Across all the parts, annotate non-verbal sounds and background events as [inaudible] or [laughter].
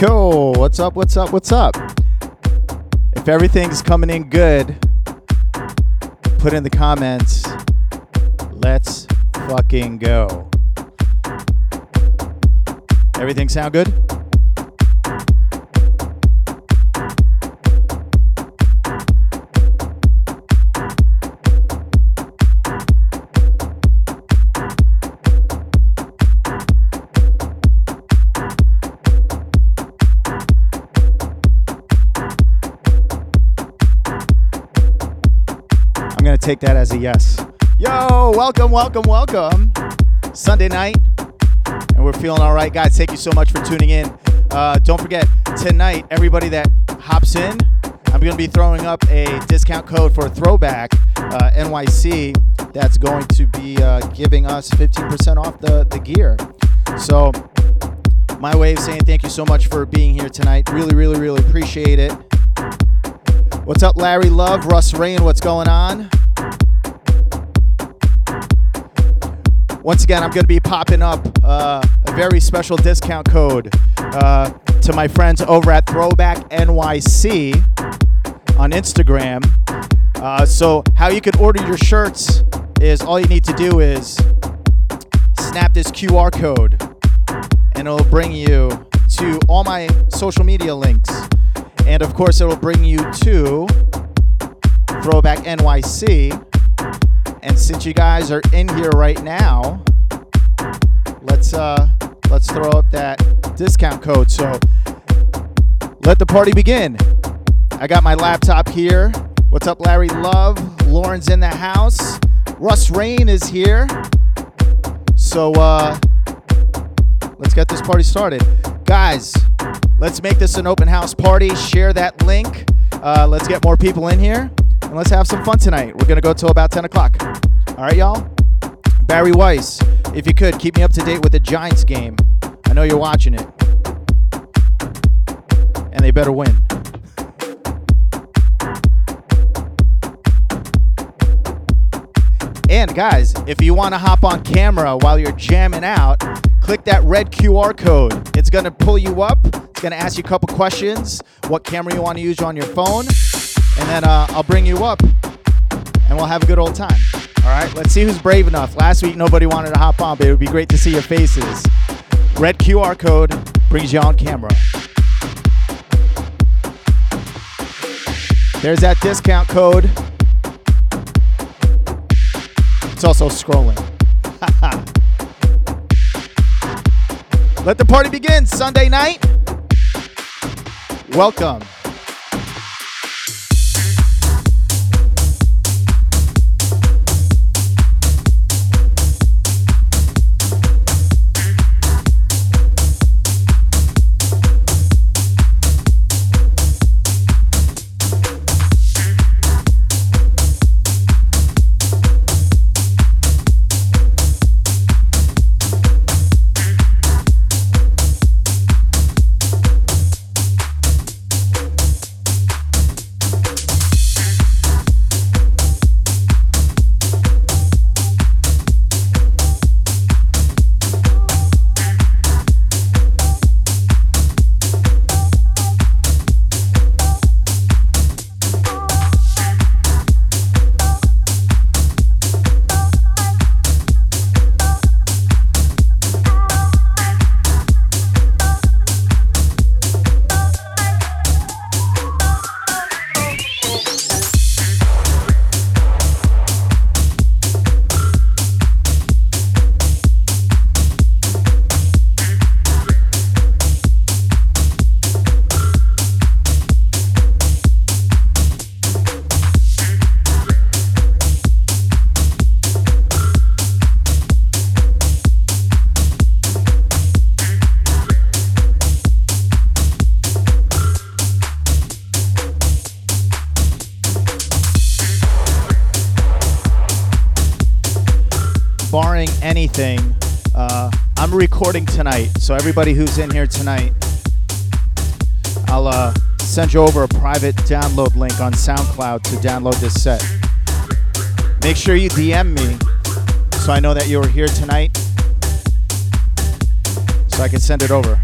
Yo, what's up? What's up? What's up? If everything's coming in good, put in the comments. Let's fucking go. Everything sound good? Take that as a yes. Yo, welcome, welcome, welcome. Sunday night, and we're feeling all right, guys. Thank you so much for tuning in. Uh, don't forget tonight, everybody that hops in, I'm gonna be throwing up a discount code for Throwback uh, NYC. That's going to be uh, giving us 15% off the the gear. So, my way of saying thank you so much for being here tonight. Really, really, really appreciate it. What's up, Larry Love, Russ Rain? What's going on? Once again, I'm going to be popping up uh, a very special discount code uh, to my friends over at Throwback NYC on Instagram. Uh, so, how you can order your shirts is all you need to do is snap this QR code, and it'll bring you to all my social media links. And of course, it'll bring you to Throwback NYC. And since you guys are in here right now, let's uh let's throw up that discount code. So let the party begin. I got my laptop here. What's up, Larry Love? Lauren's in the house. Russ Rain is here. So uh let's get this party started. Guys, let's make this an open house party. Share that link. Uh, let's get more people in here and let's have some fun tonight. We're going to go till about 10 o'clock. All right, y'all? Barry Weiss, if you could, keep me up to date with the Giants game. I know you're watching it. And they better win. And guys, if you want to hop on camera while you're jamming out, click that red QR code. It's going to pull you up. It's going to ask you a couple questions, what camera you want to use on your phone, and then uh, I'll bring you up and we'll have a good old time. All right, let's see who's brave enough. Last week, nobody wanted to hop on, but it would be great to see your faces. Red QR code brings you on camera. There's that discount code. It's also scrolling. [laughs] Let the party begin. Sunday night. Welcome. So everybody who's in here tonight, I'll uh, send you over a private download link on SoundCloud to download this set. Make sure you DM me so I know that you were here tonight, so I can send it over.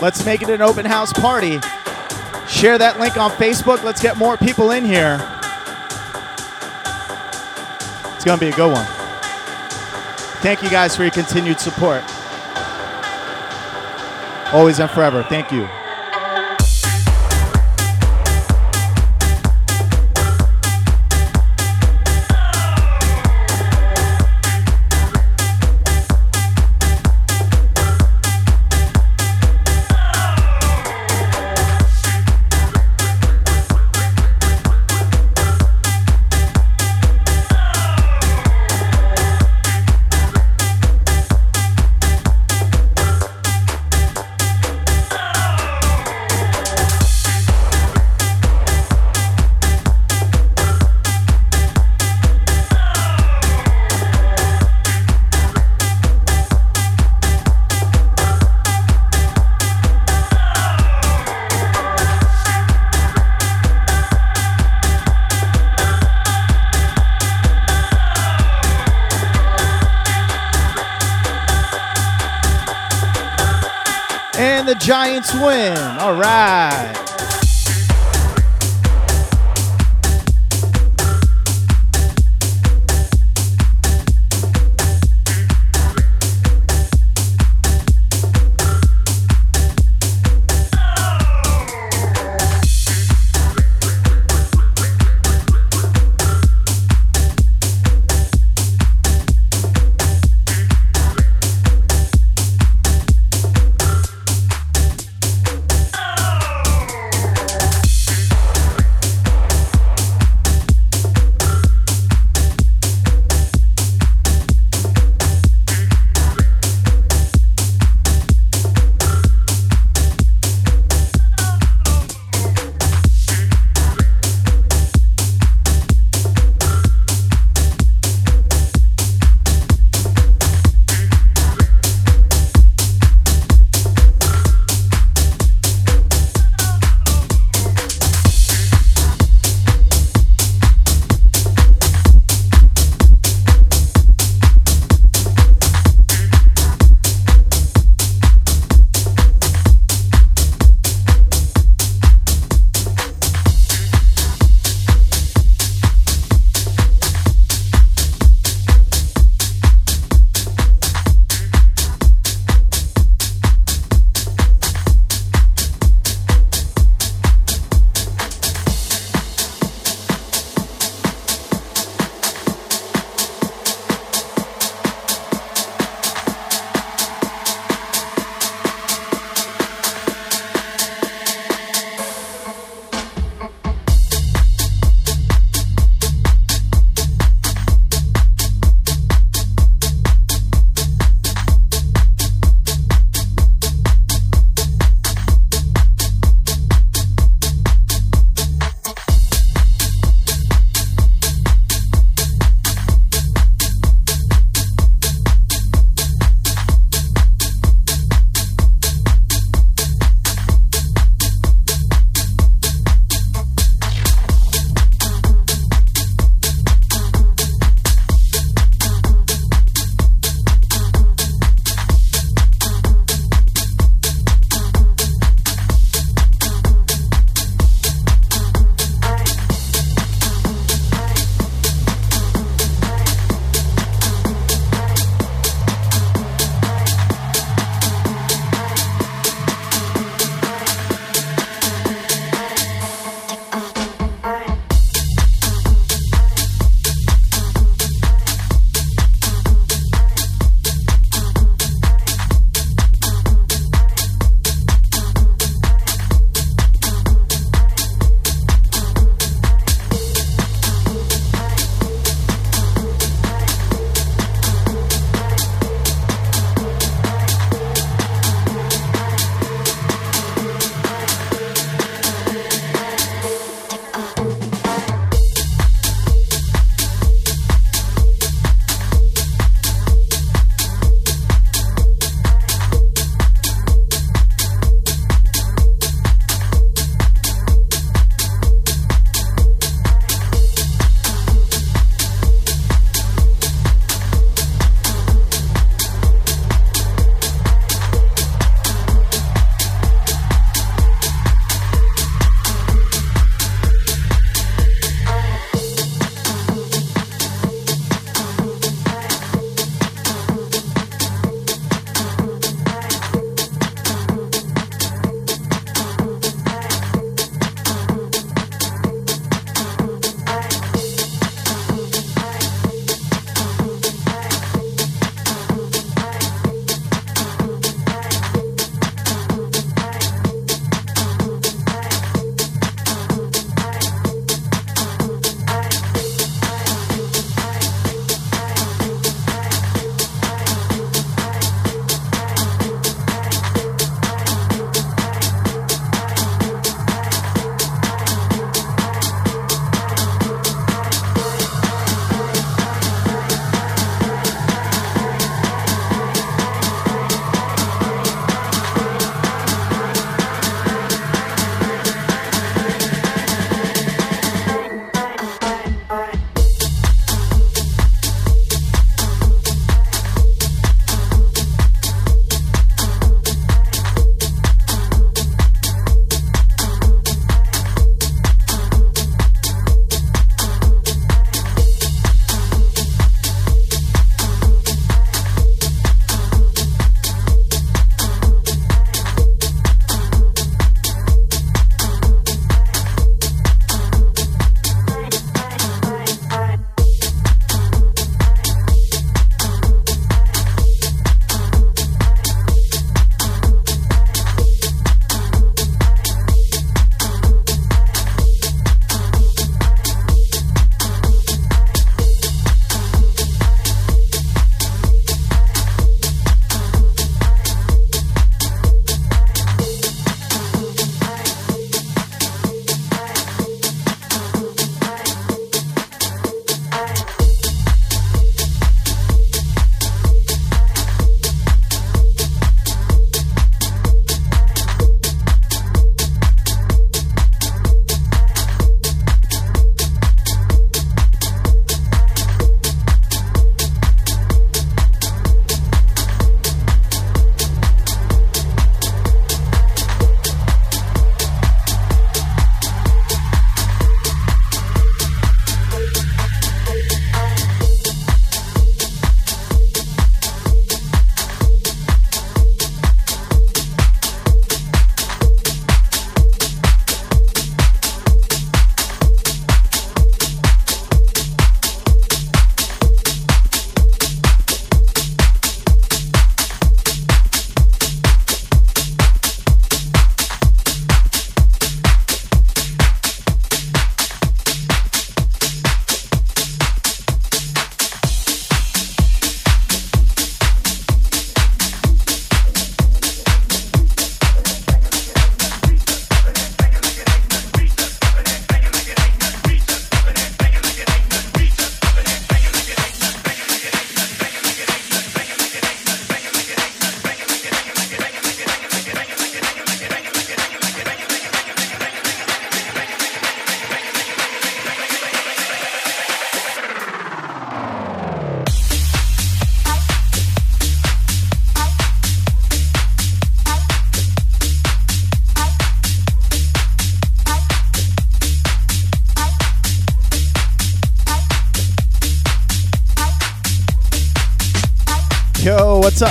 Let's make it an open house party. Share that link on Facebook. Let's get more people in here. It's going to be a good one. Thank you guys for your continued support. Always and forever. Thank you.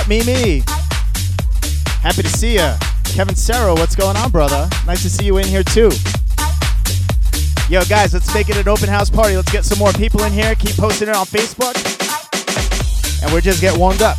Mimi? Happy to see you. Kevin Serra, what's going on, brother? Nice to see you in here too. Yo, guys, let's make it an open house party. Let's get some more people in here. Keep posting it on Facebook. And we're just get warmed up.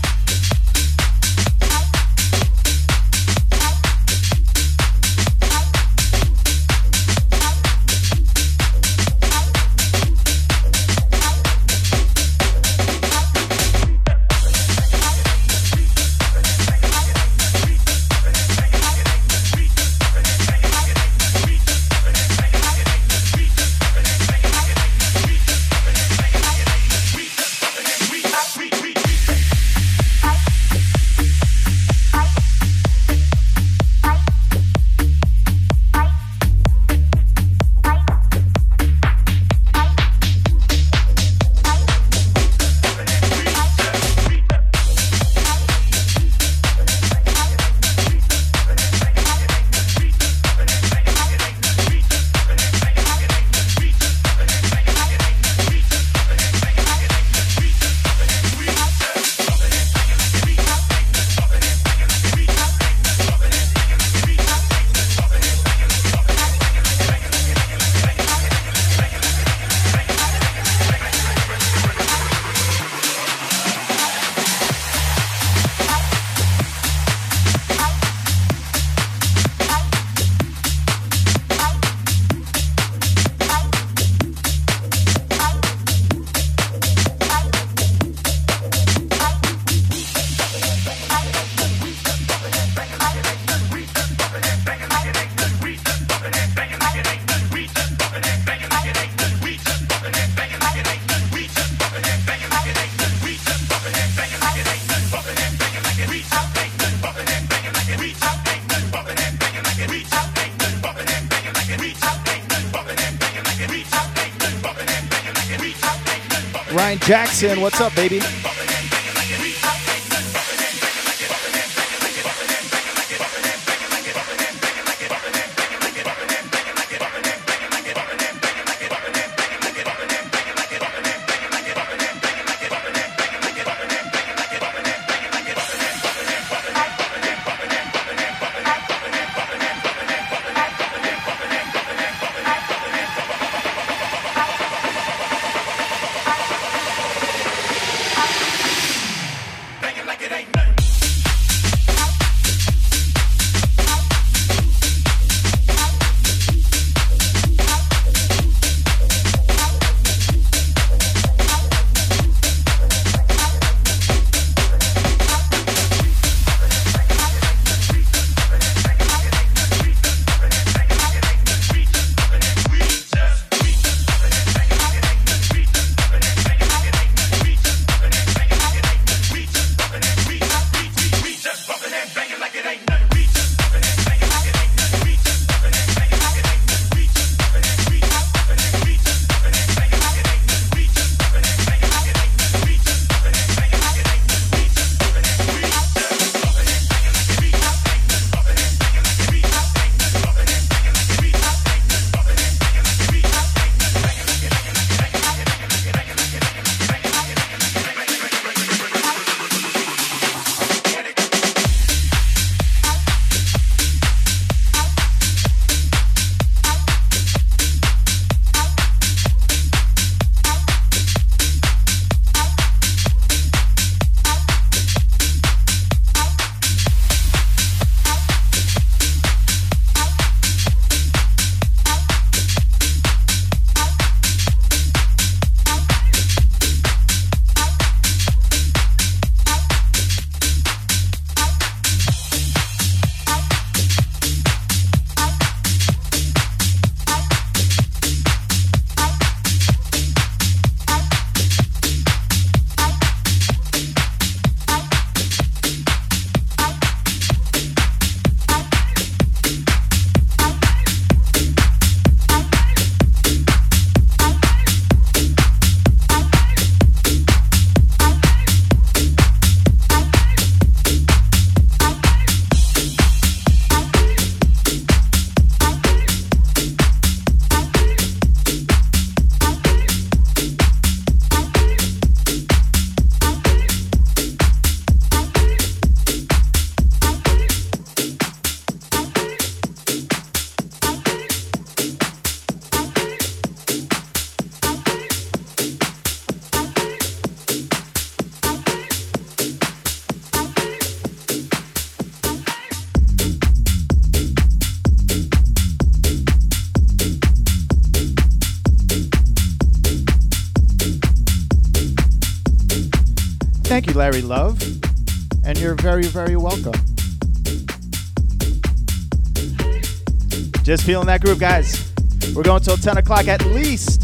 What's up, baby? Feeling that groove, guys. We're going till 10 o'clock at least.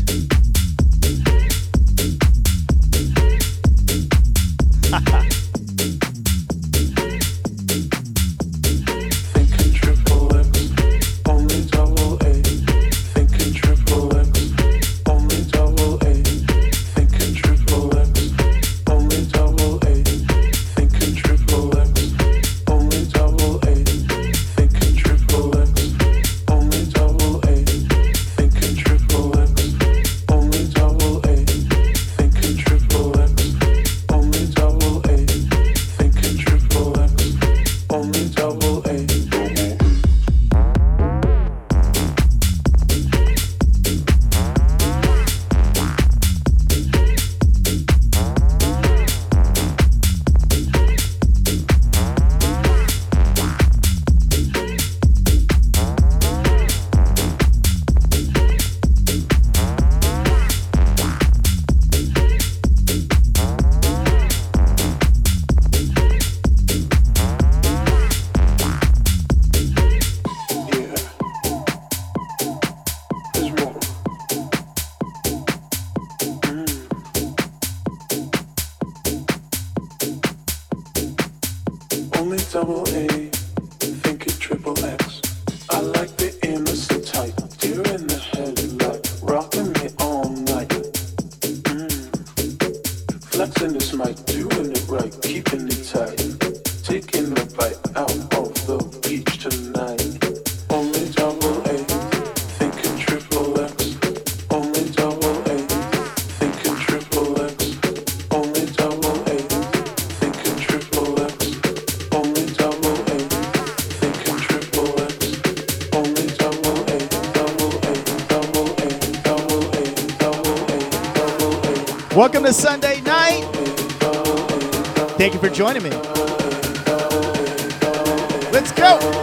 For joining me. Let's go.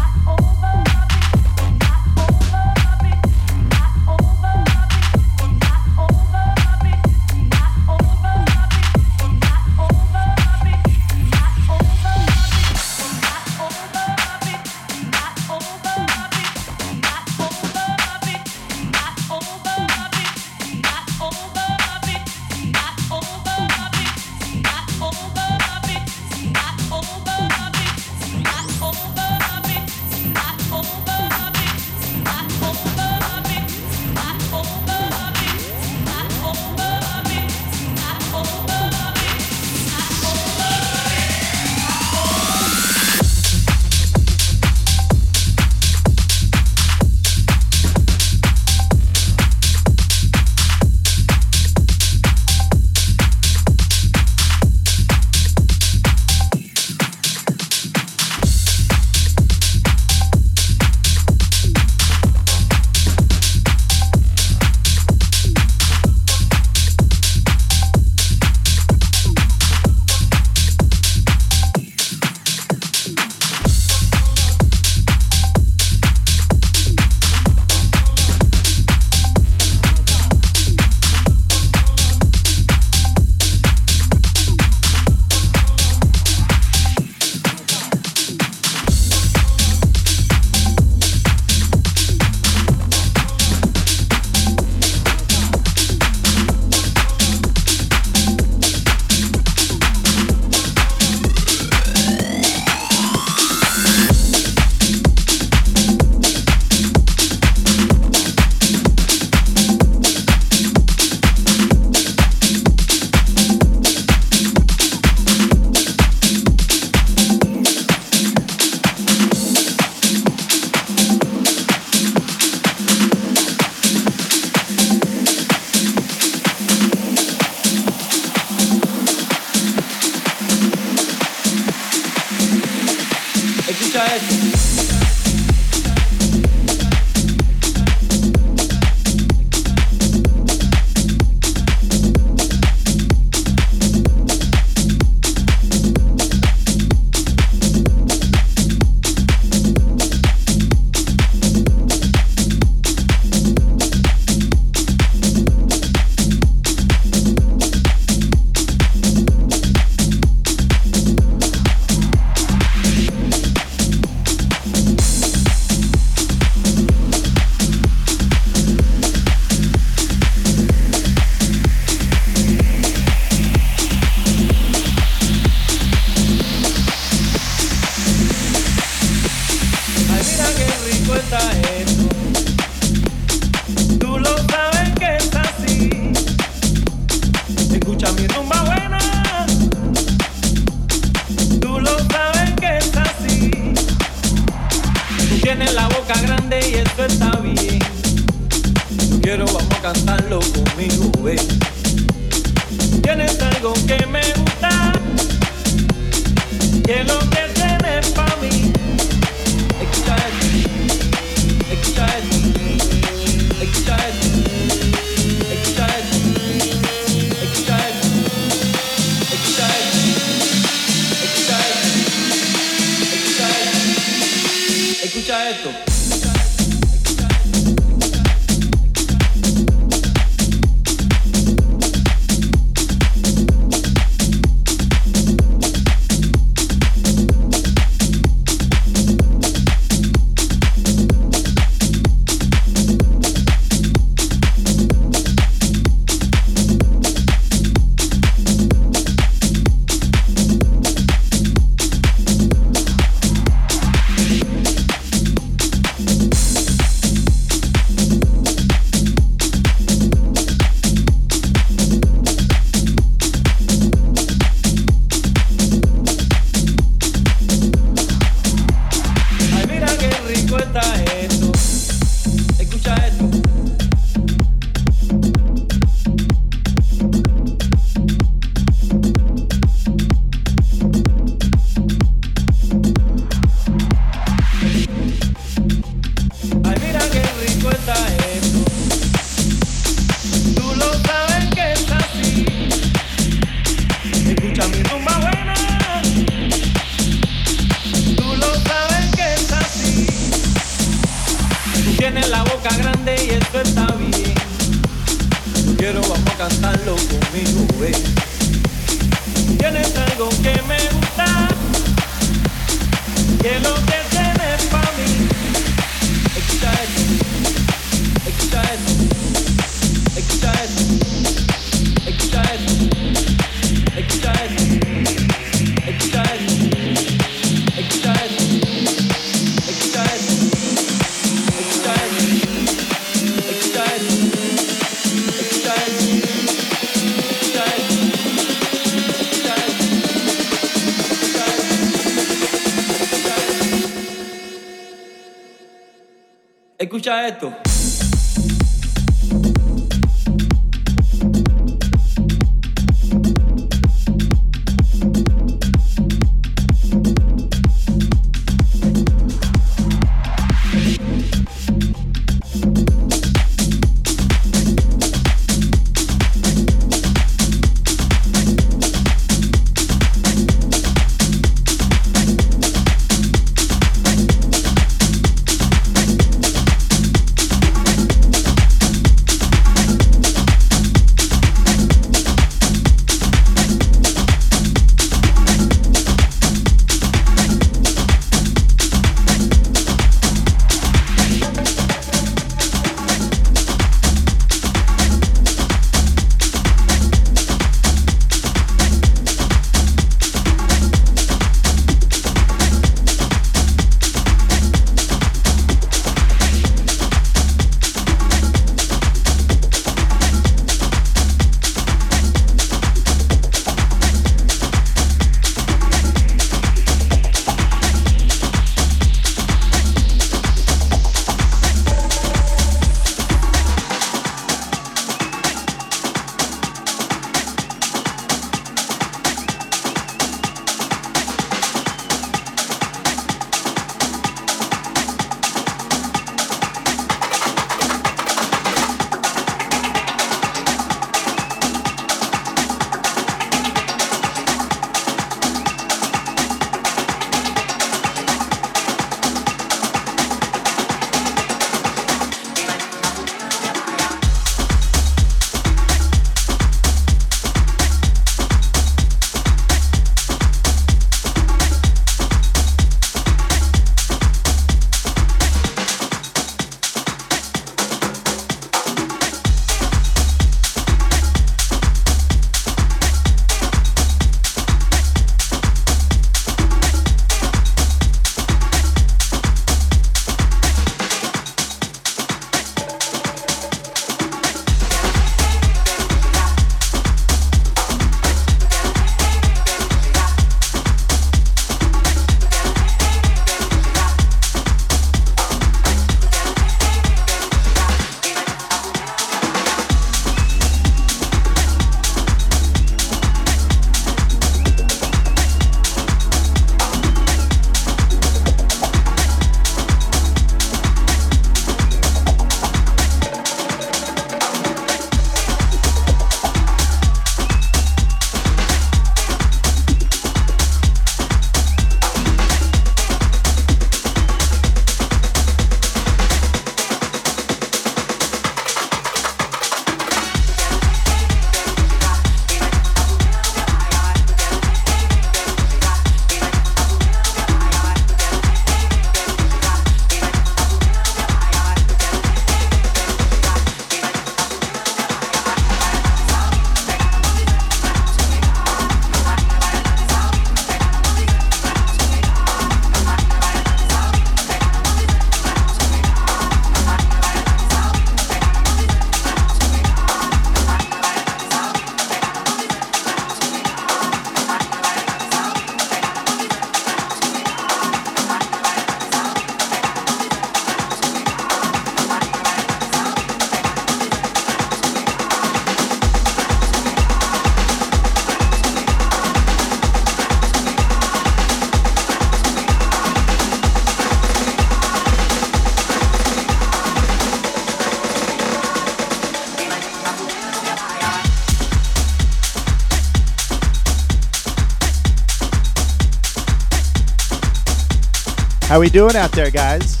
How we doing out there, guys?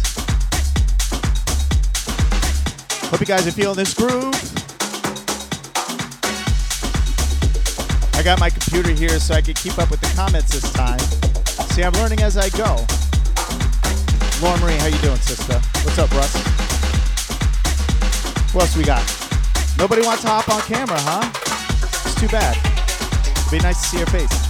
Hope you guys are feeling this groove. I got my computer here so I can keep up with the comments this time. See, I'm learning as I go. Laura Marie, how you doing, sister? What's up, Russ? Who else we got? Nobody wants to hop on camera, huh? It's too bad. It'd be nice to see your face.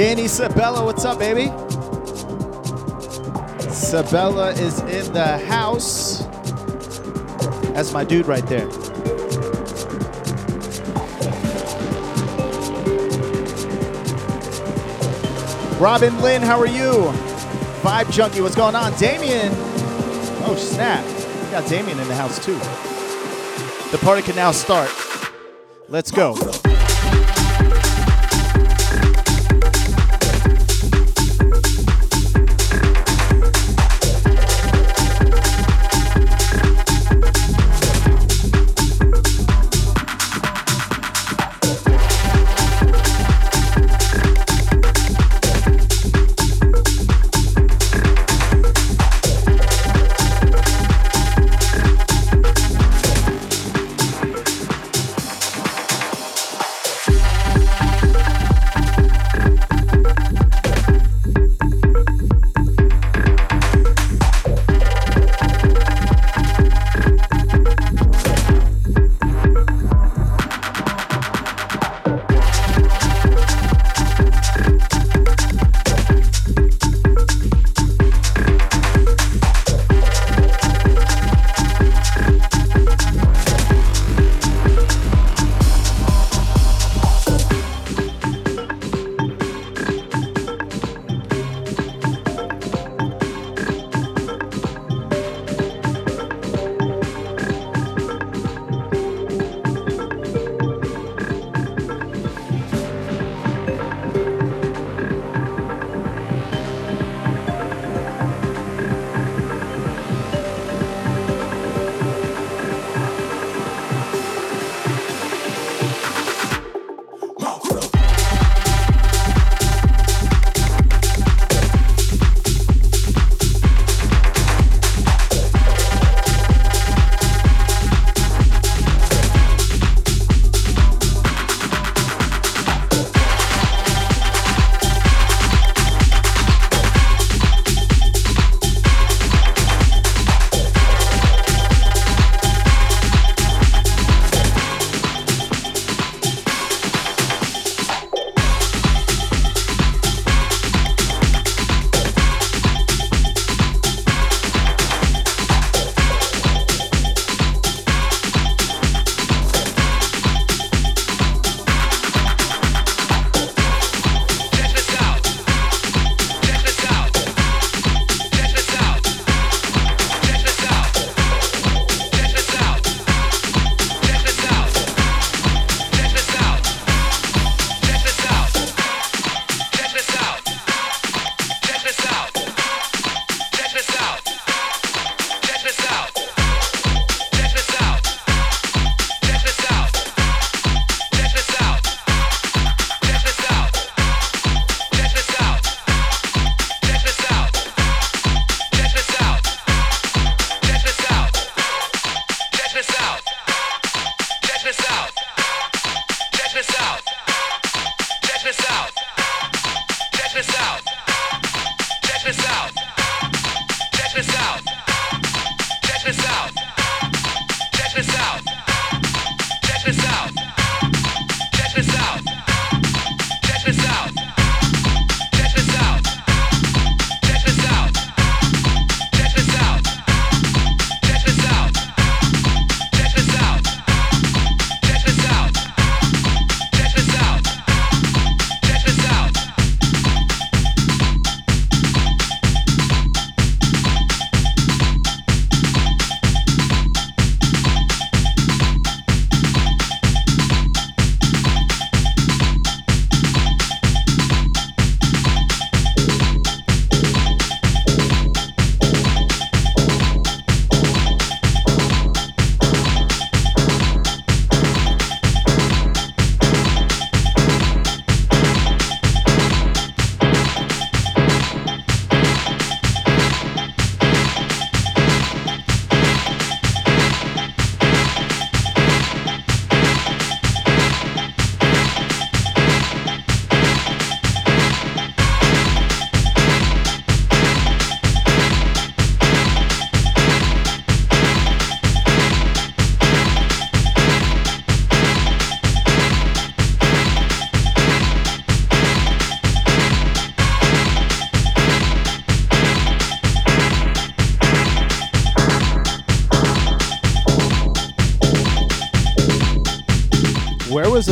Danny Sabella, what's up, baby? Sabella is in the house. That's my dude right there. Robin Lynn, how are you? Vibe Junkie, what's going on? Damien. Oh, snap. We got Damien in the house, too. The party can now start. Let's go.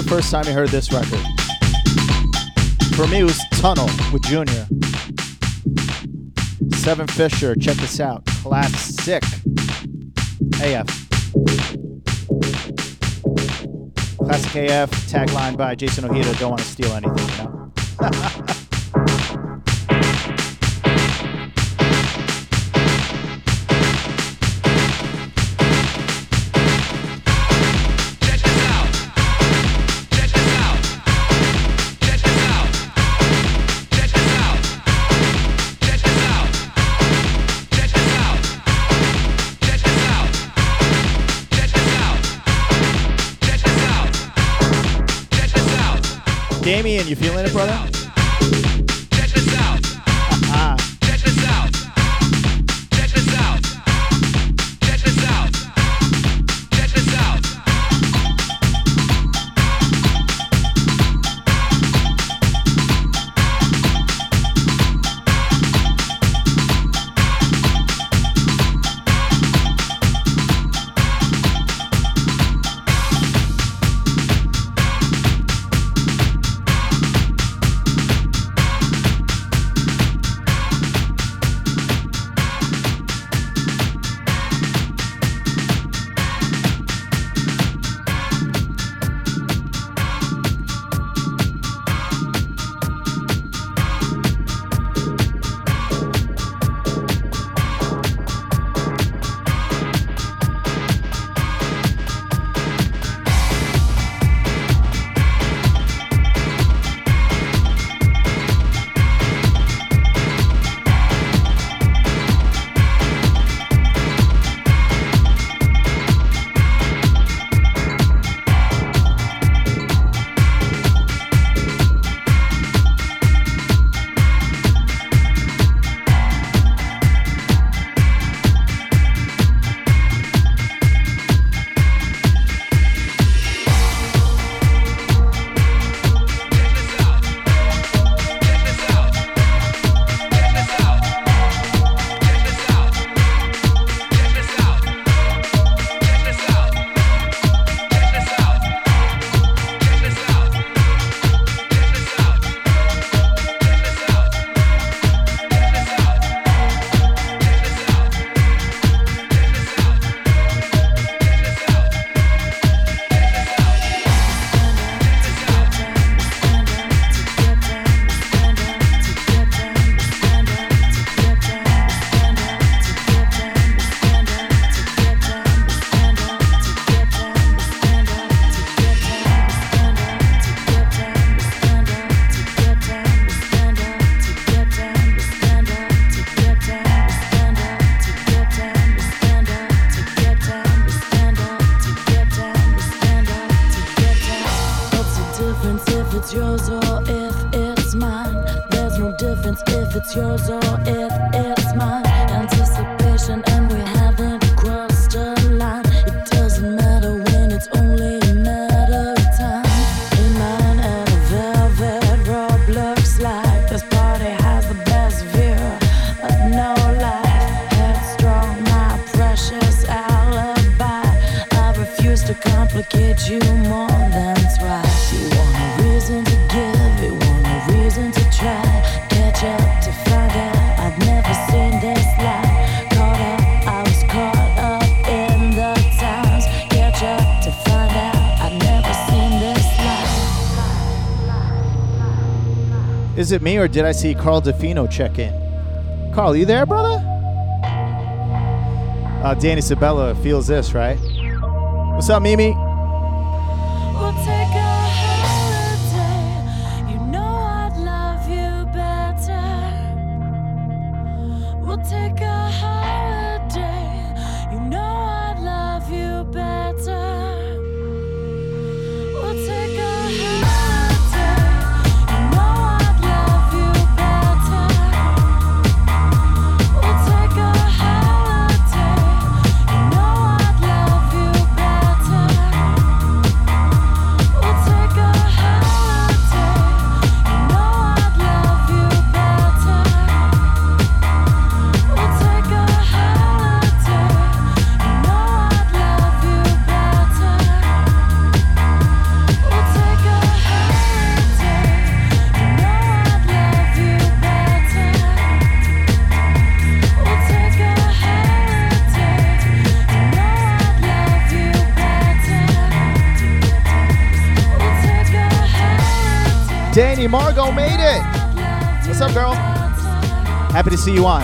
The first time you heard this record? For me, it was Tunnel with Junior. Seven Fisher, check this out. Classic. AF. Classic AF, tagline by Jason Ojeda, don't want to steal anything, you know? Damien, you feeling it, brother? Is it me or did I see Carl Defino check in? Carl, you there, brother? Uh, Danny Sabella feels this, right? What's up, Mimi? see you on.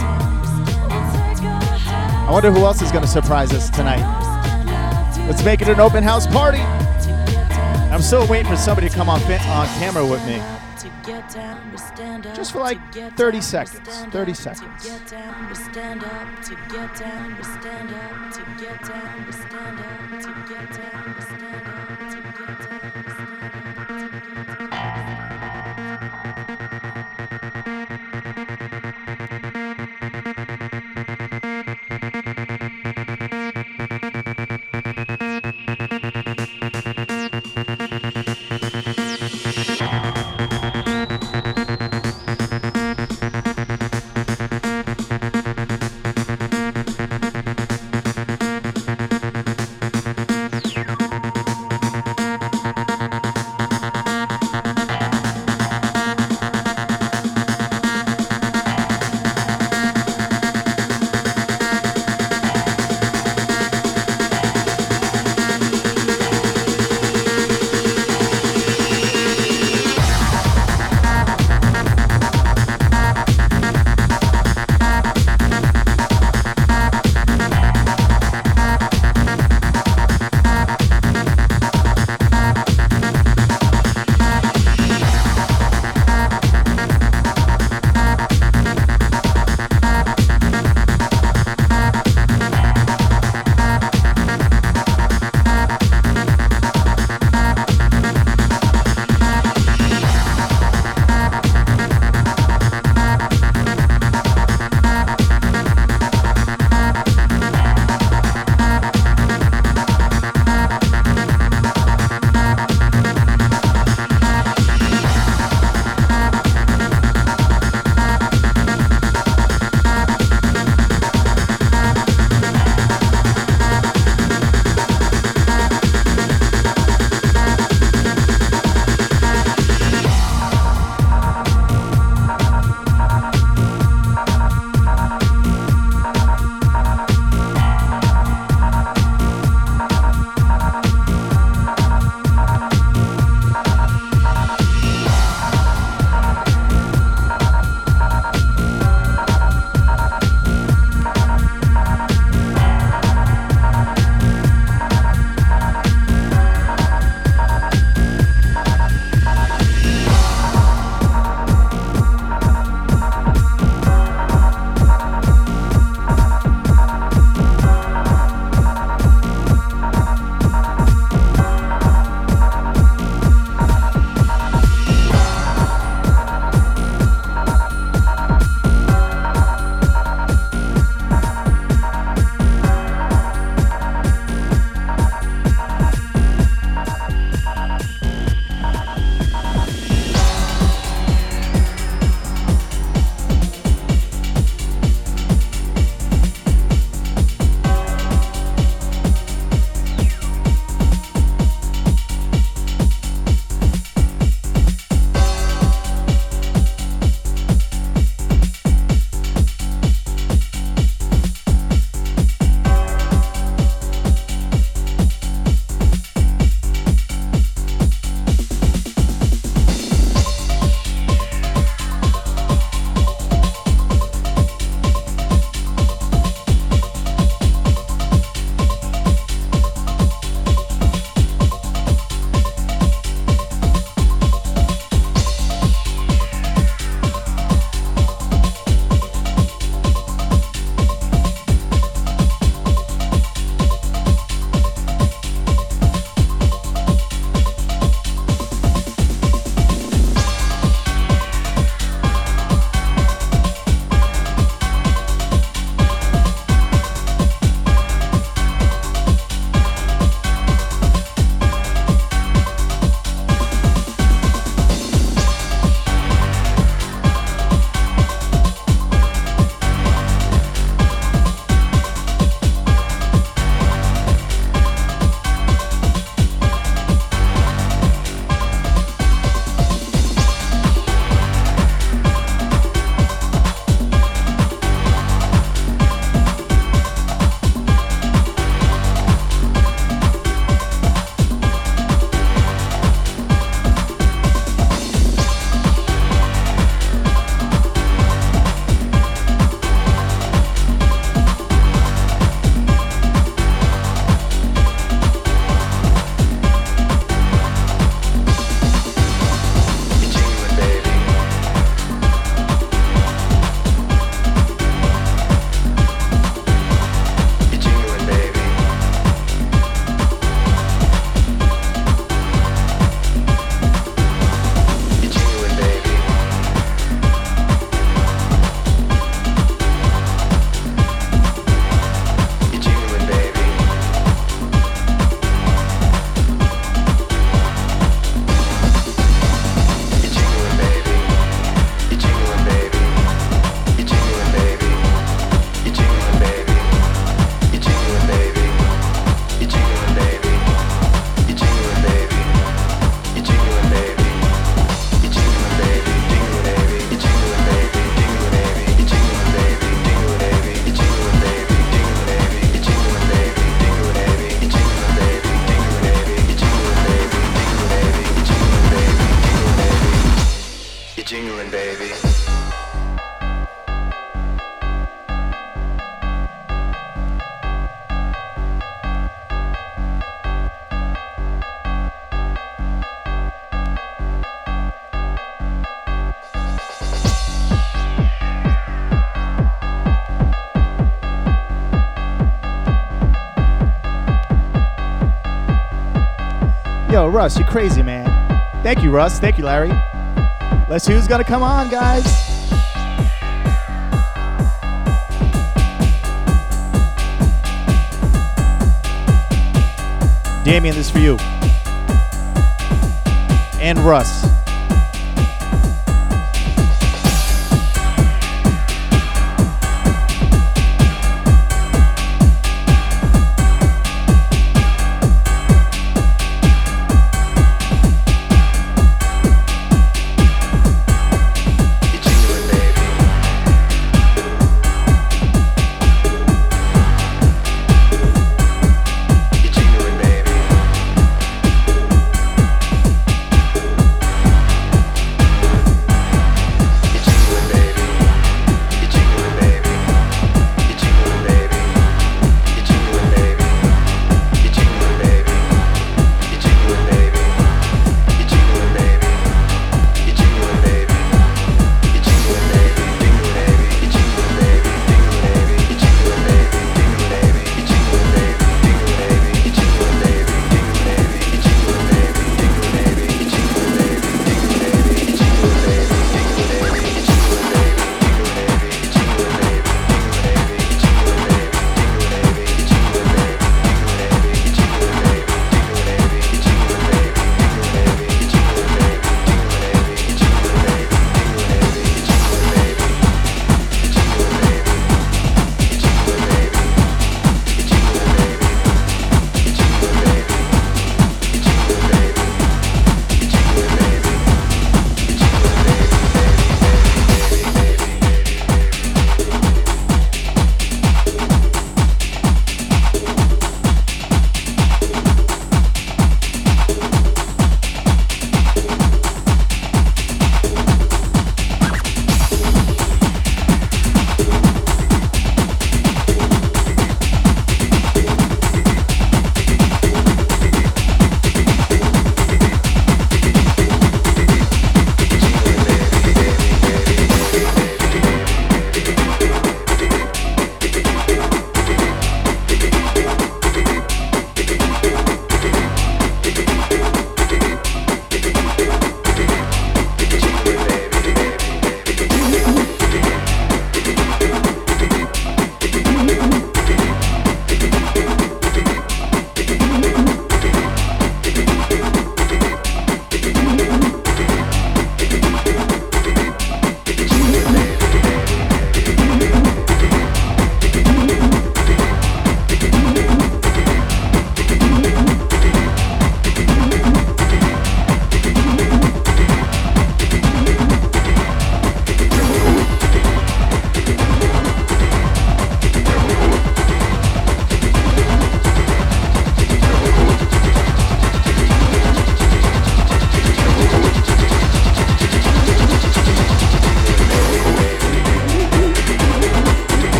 I wonder who else is going to surprise us tonight. Let's make it an open house party. I'm still waiting for somebody to come on, on camera with me. Just for like 30 seconds. 30 seconds. Russ, you're crazy, man. Thank you, Russ. Thank you, Larry. Let's see who's gonna come on, guys. Damien, this is for you. And Russ.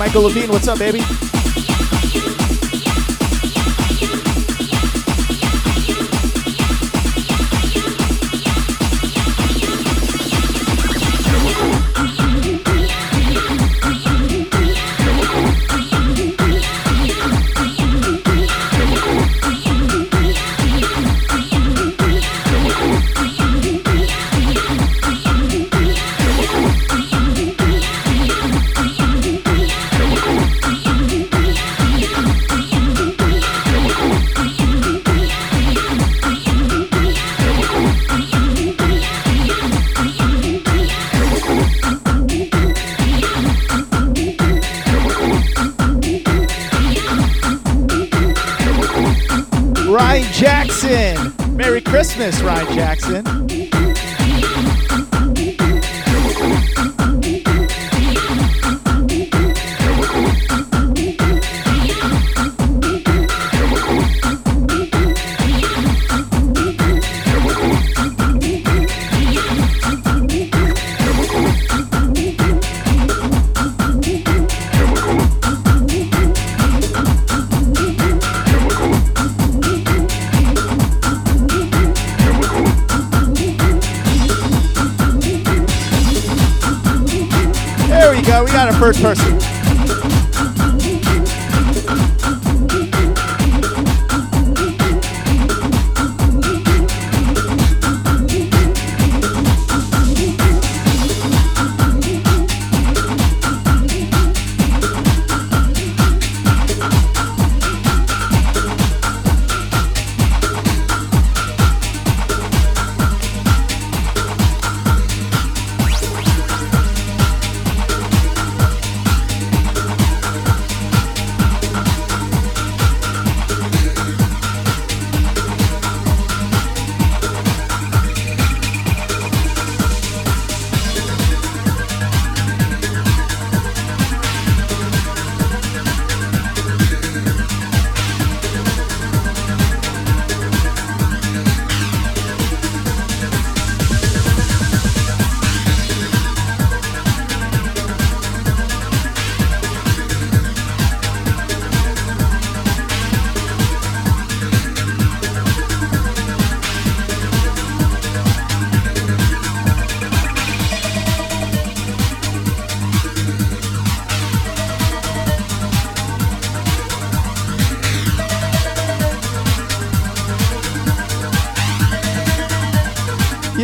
Michael Levine, what's up, baby?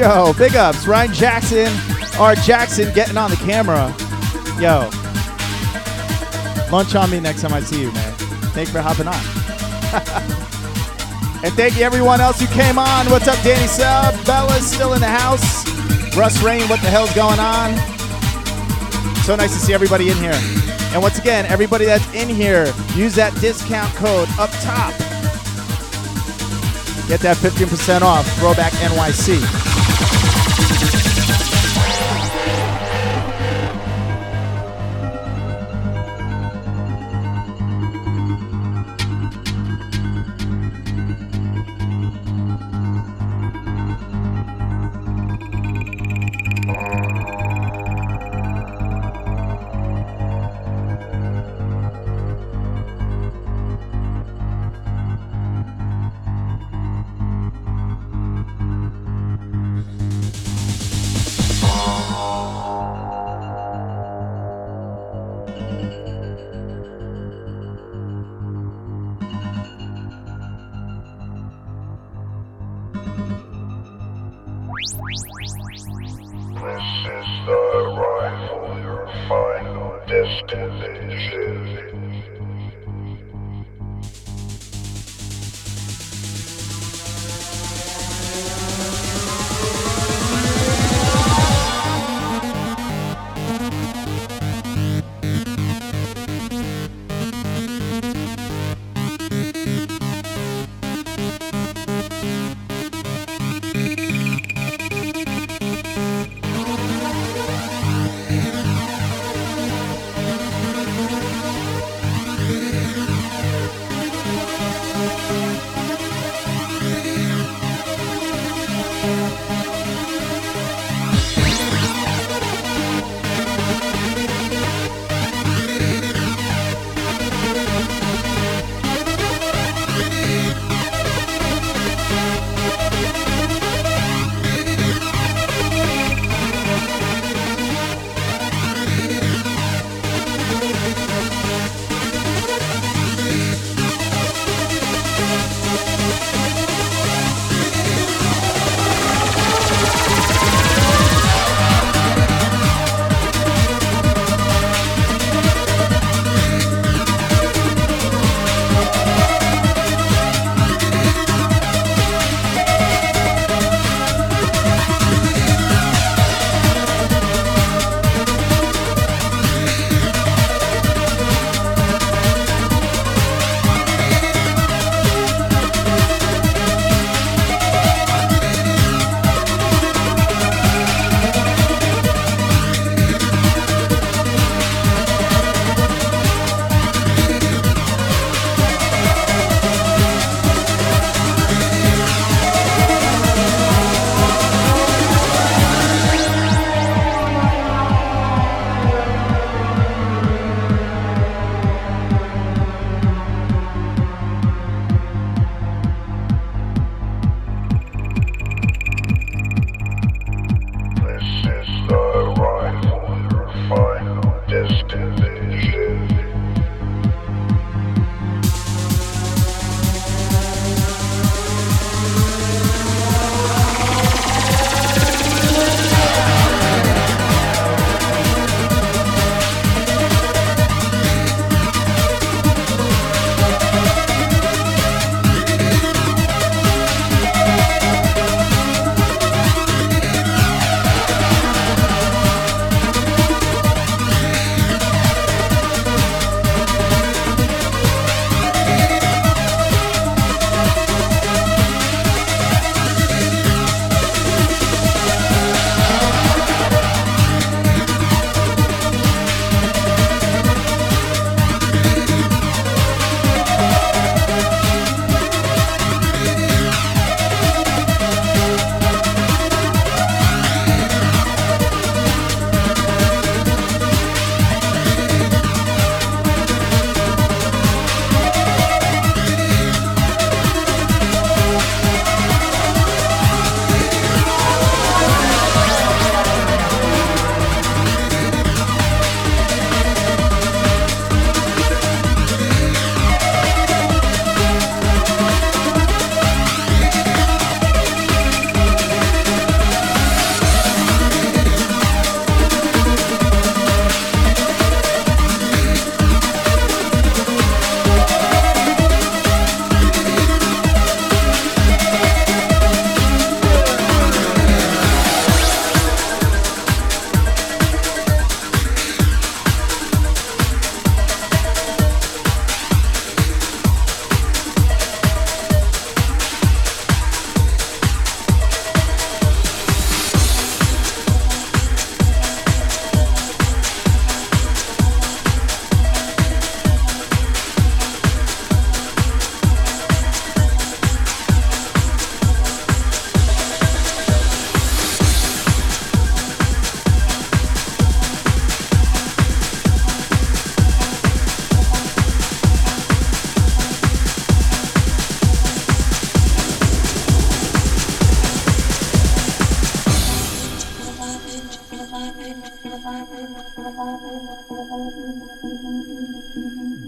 Yo, big ups. Ryan Jackson, R. Jackson getting on the camera. Yo. Lunch on me next time I see you, man. Thanks for hopping on. [laughs] and thank you everyone else who came on. What's up, Danny Sub? Bella's still in the house. Russ Rain, what the hell's going on? So nice to see everybody in here. And once again, everybody that's in here, use that discount code up top. Get that 15% off, Throwback NYC.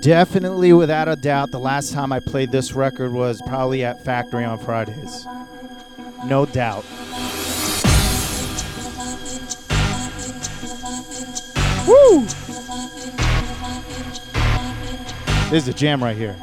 Definitely, without a doubt, the last time I played this record was probably at Factory on Fridays. No doubt. Woo! This is a jam right here.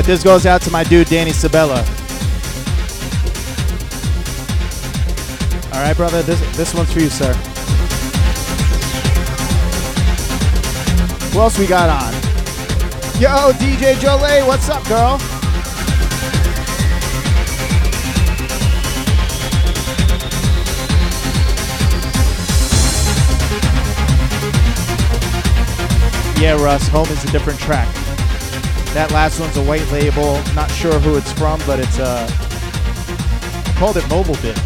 Right, this goes out to my dude Danny Sabella. All right, brother, this this one's for you, sir. Who else we got on? Yo, DJ Jolie, what's up, girl? Yeah, Russ, Home is a different track. That last one's a white label. Not sure who it's from, but it's uh called it Mobile Bitch.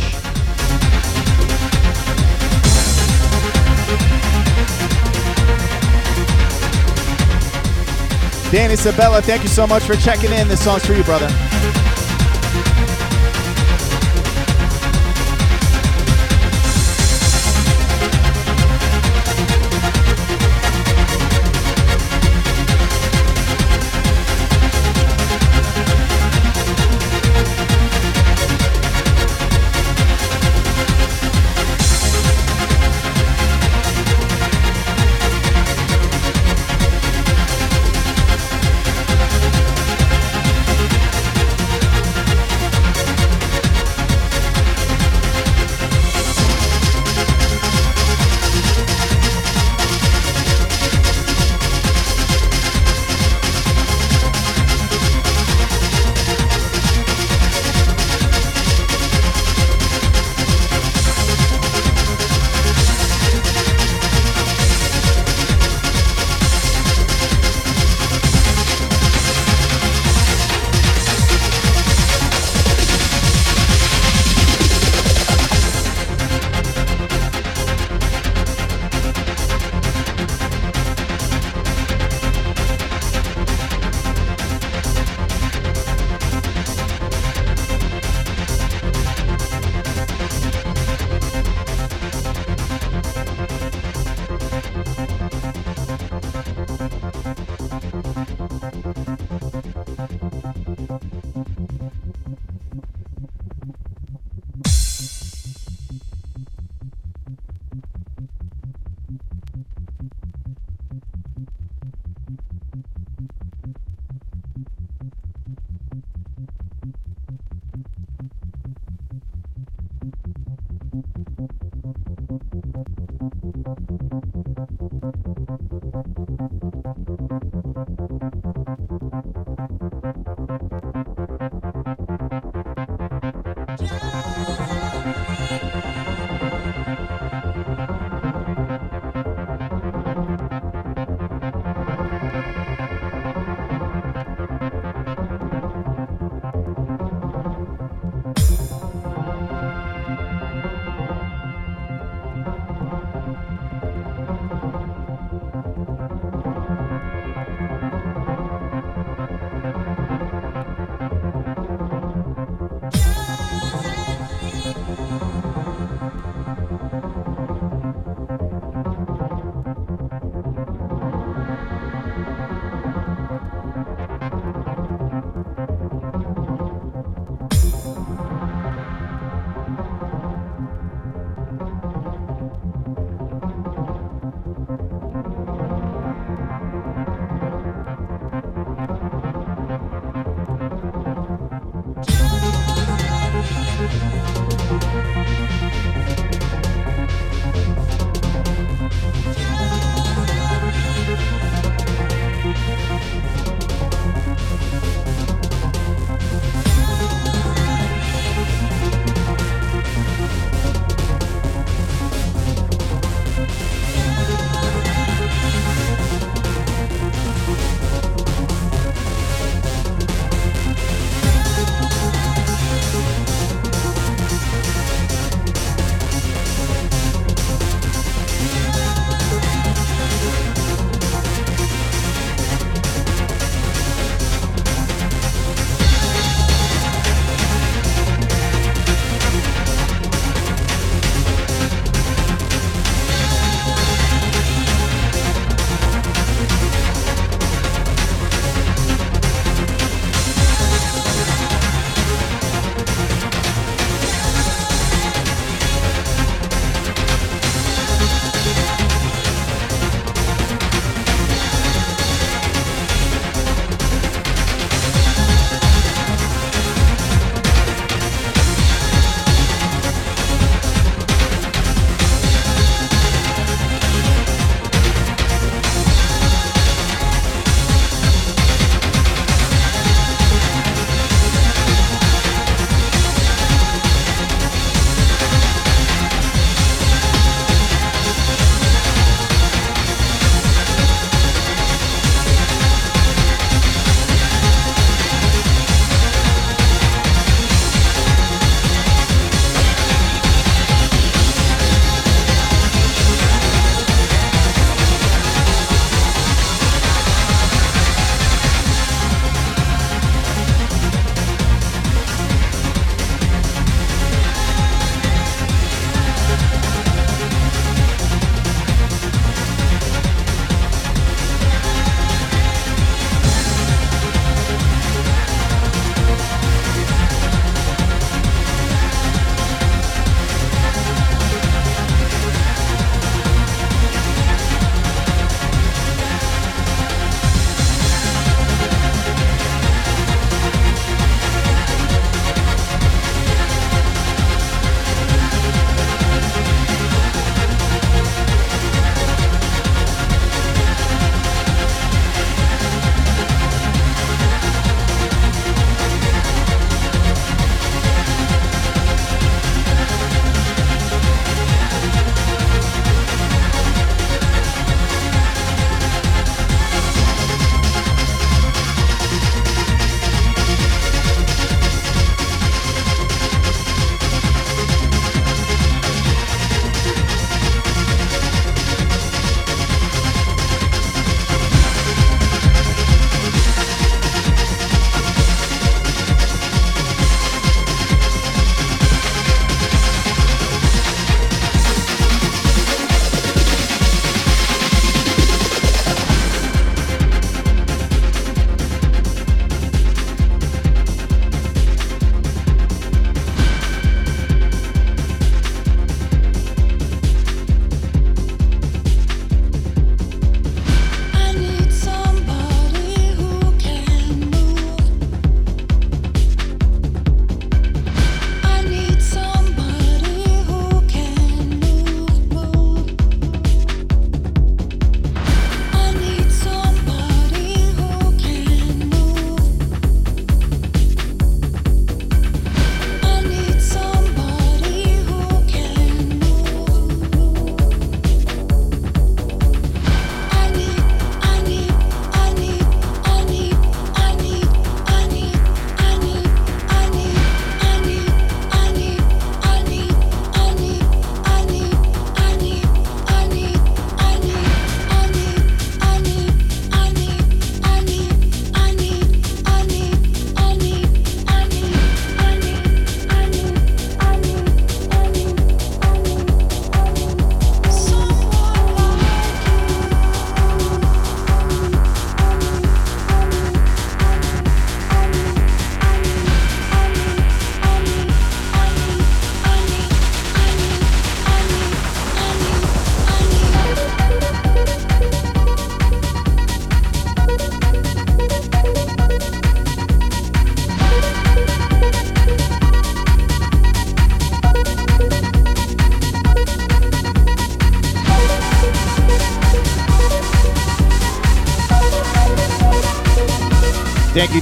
Danny Sabella, thank you so much for checking in. This song's for you, brother.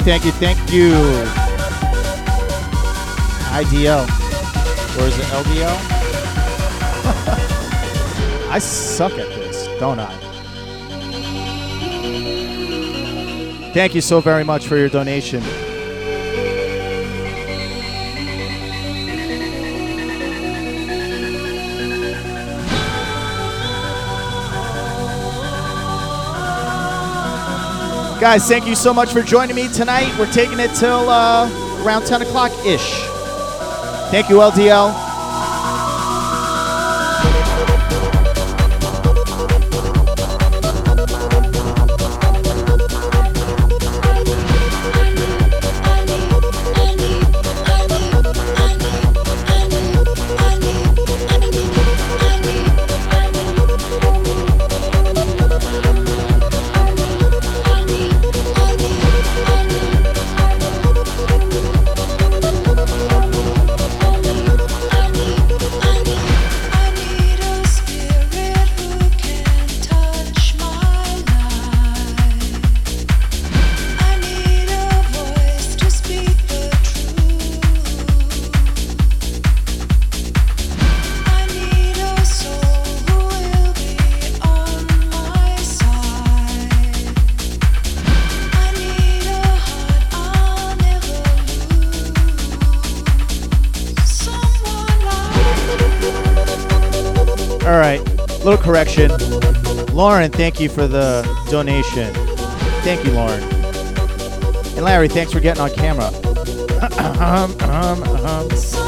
Thank you, thank you. IDL. Or is it LDL? [laughs] I suck at this, don't I? Thank you so very much for your donation. Guys, thank you so much for joining me tonight. We're taking it till uh, around 10 o'clock ish. Thank you, LDL. Lauren, thank you for the donation. Thank you, Lauren. And Larry, thanks for getting on camera. [clears throat] um, um, um.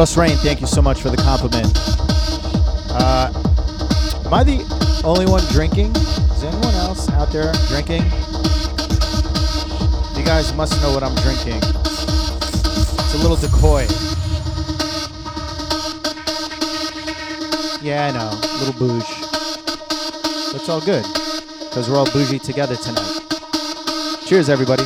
Russ Rain, thank you so much for the compliment. Uh, am I the only one drinking? Is anyone else out there drinking? You guys must know what I'm drinking. It's a little decoy. Yeah, I know. A little bouge. It's all good. Because we're all bougie together tonight. Cheers, everybody.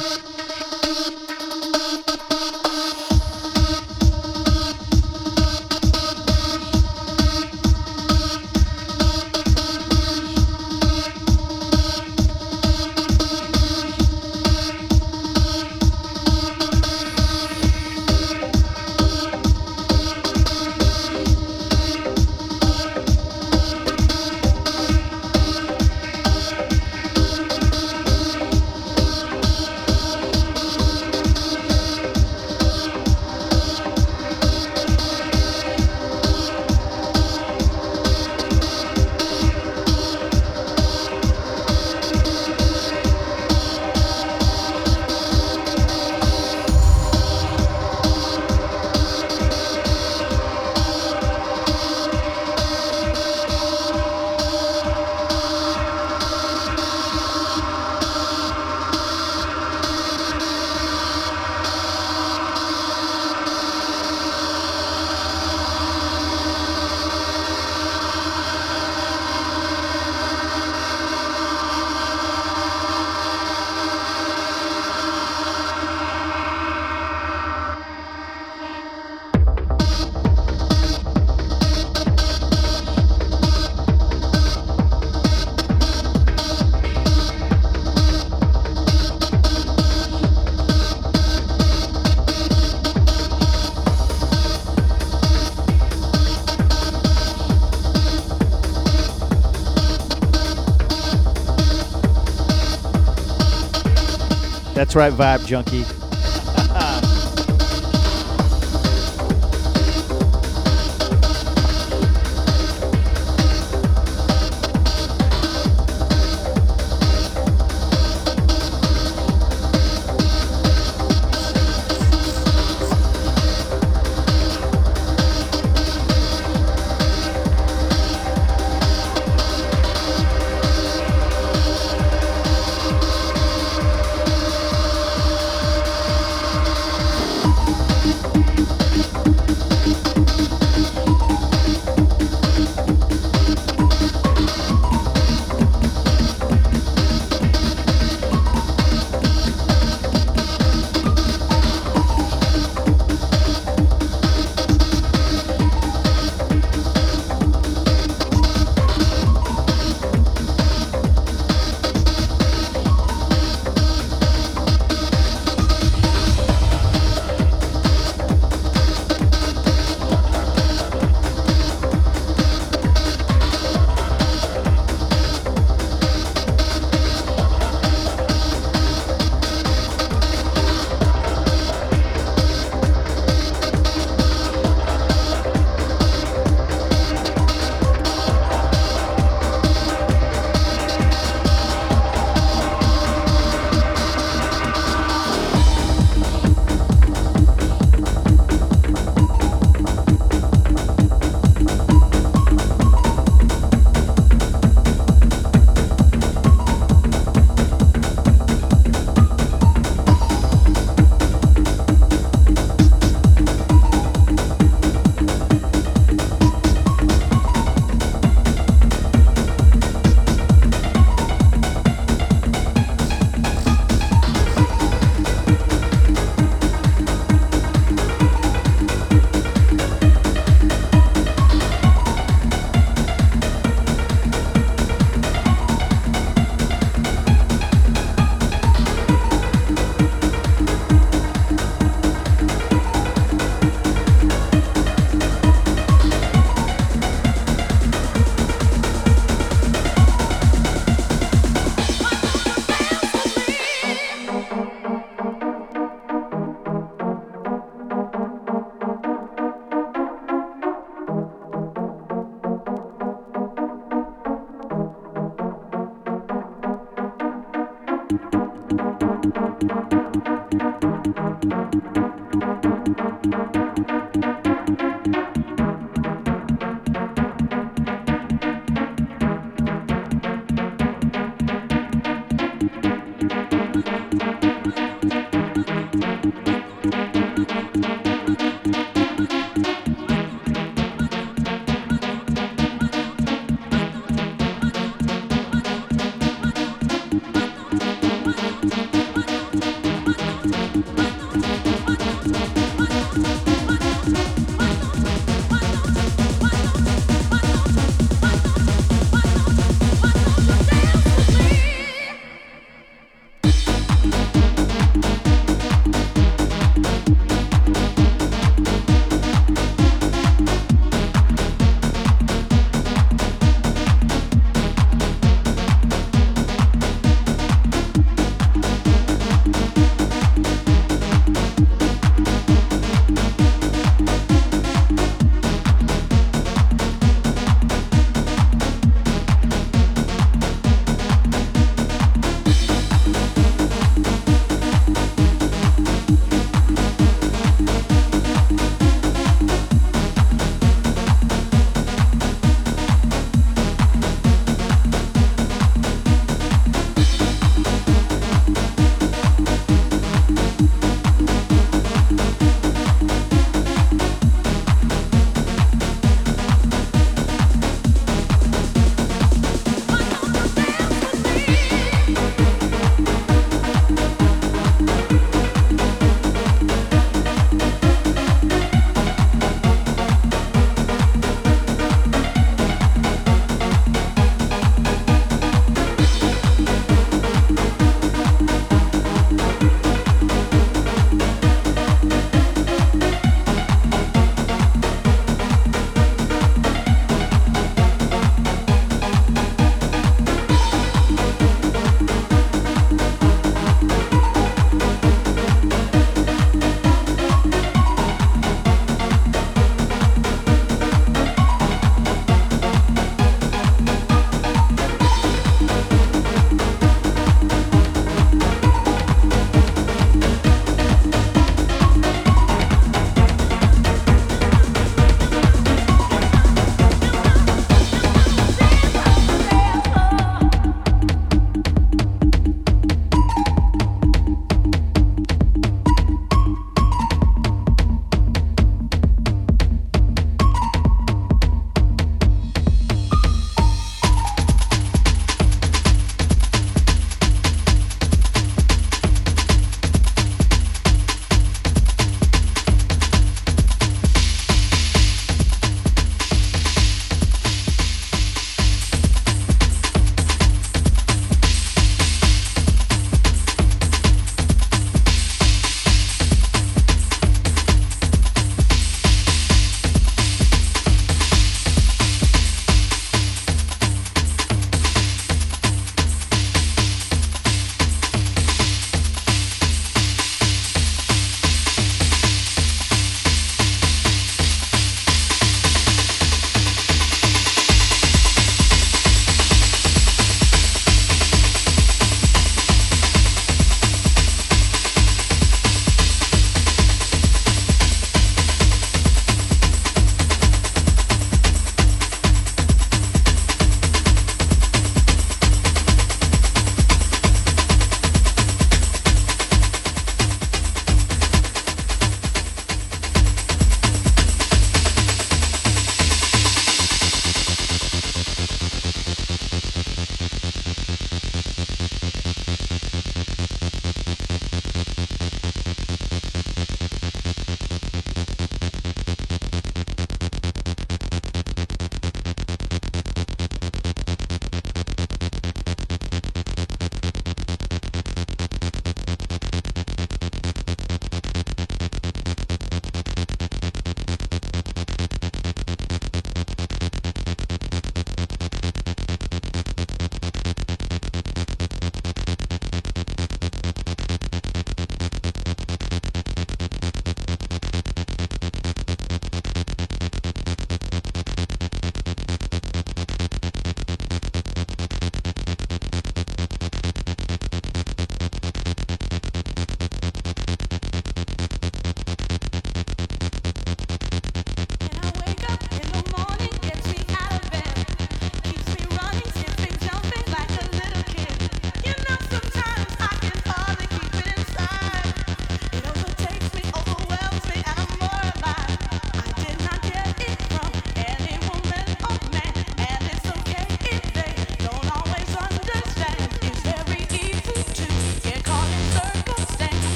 That's right, Vibe Junkie.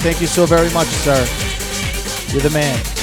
Thank you so very much, sir. You're the man.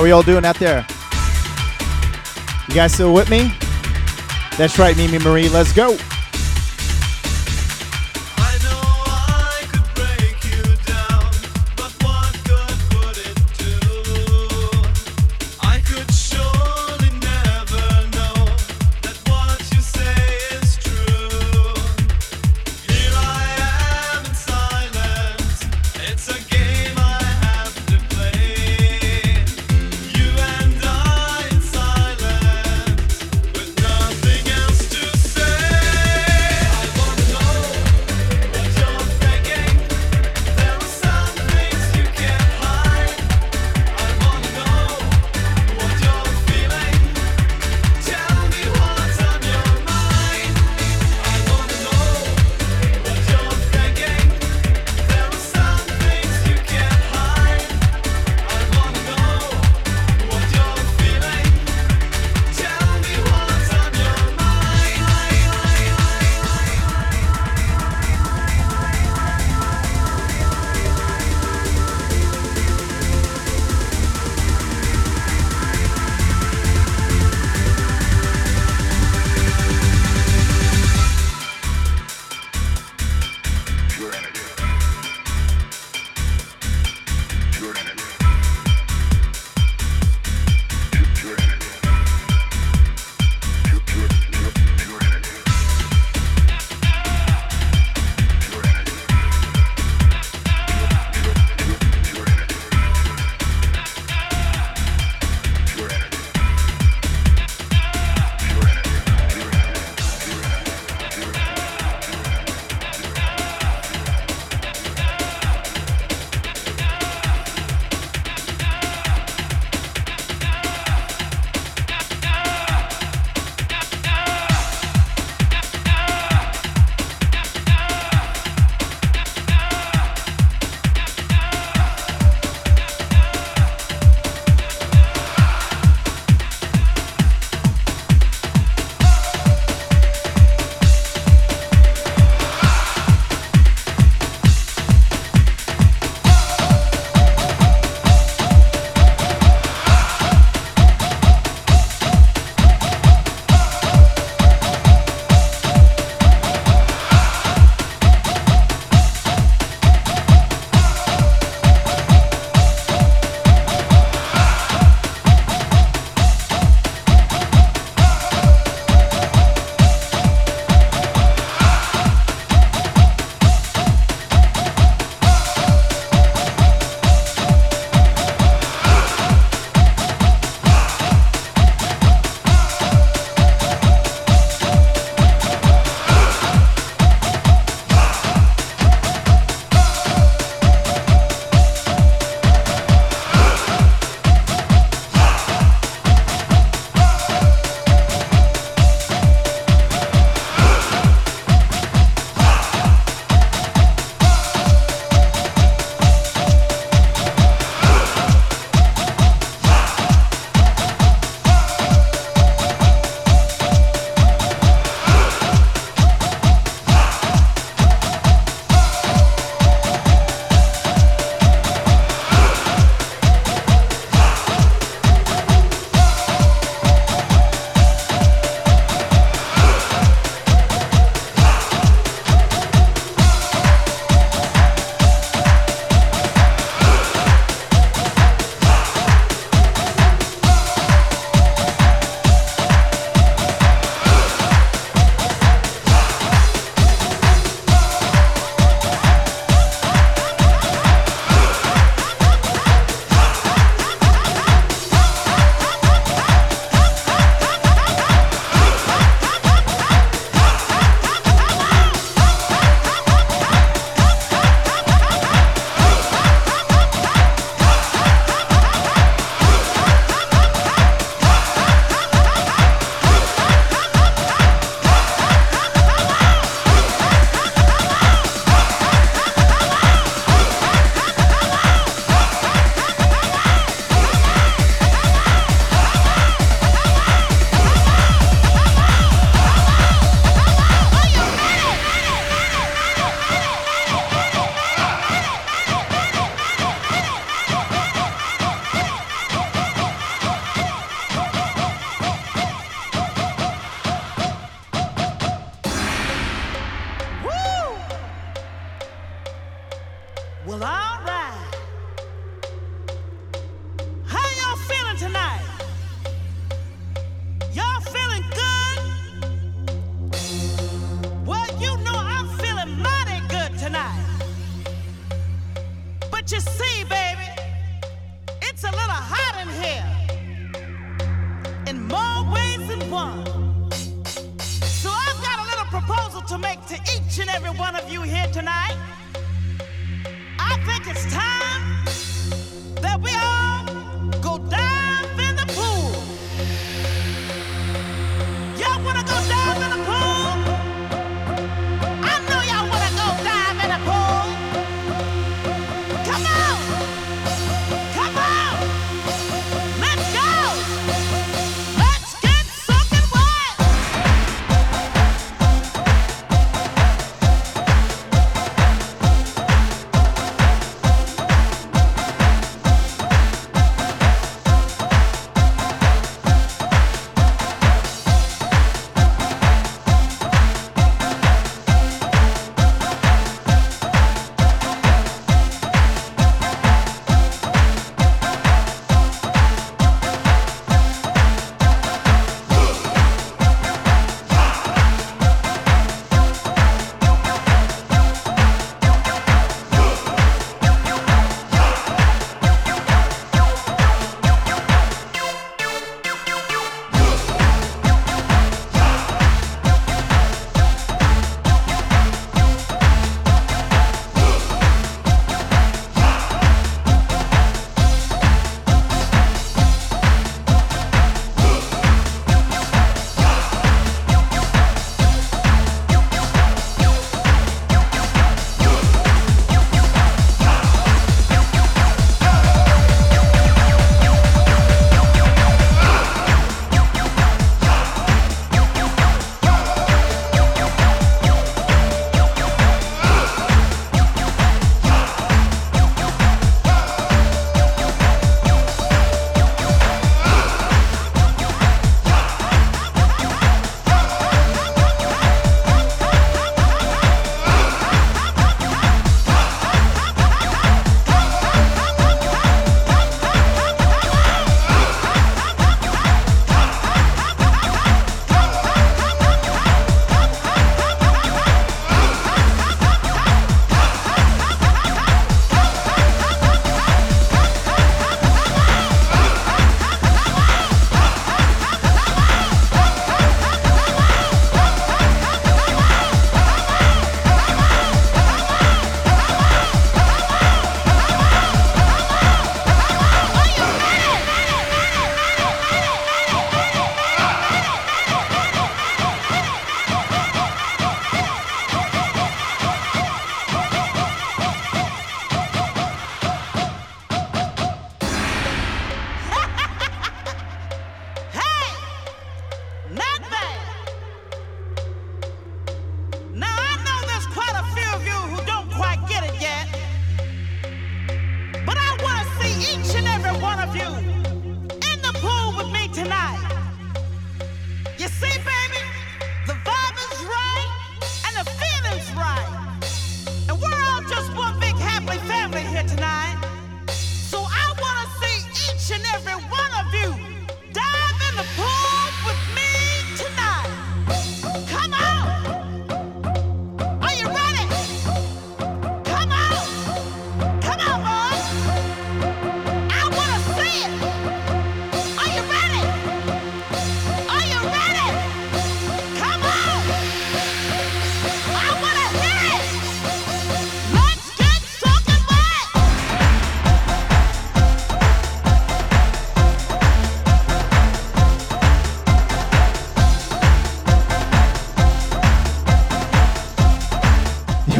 How are y'all doing out there? You guys still with me? That's right, Mimi Marie. Let's go.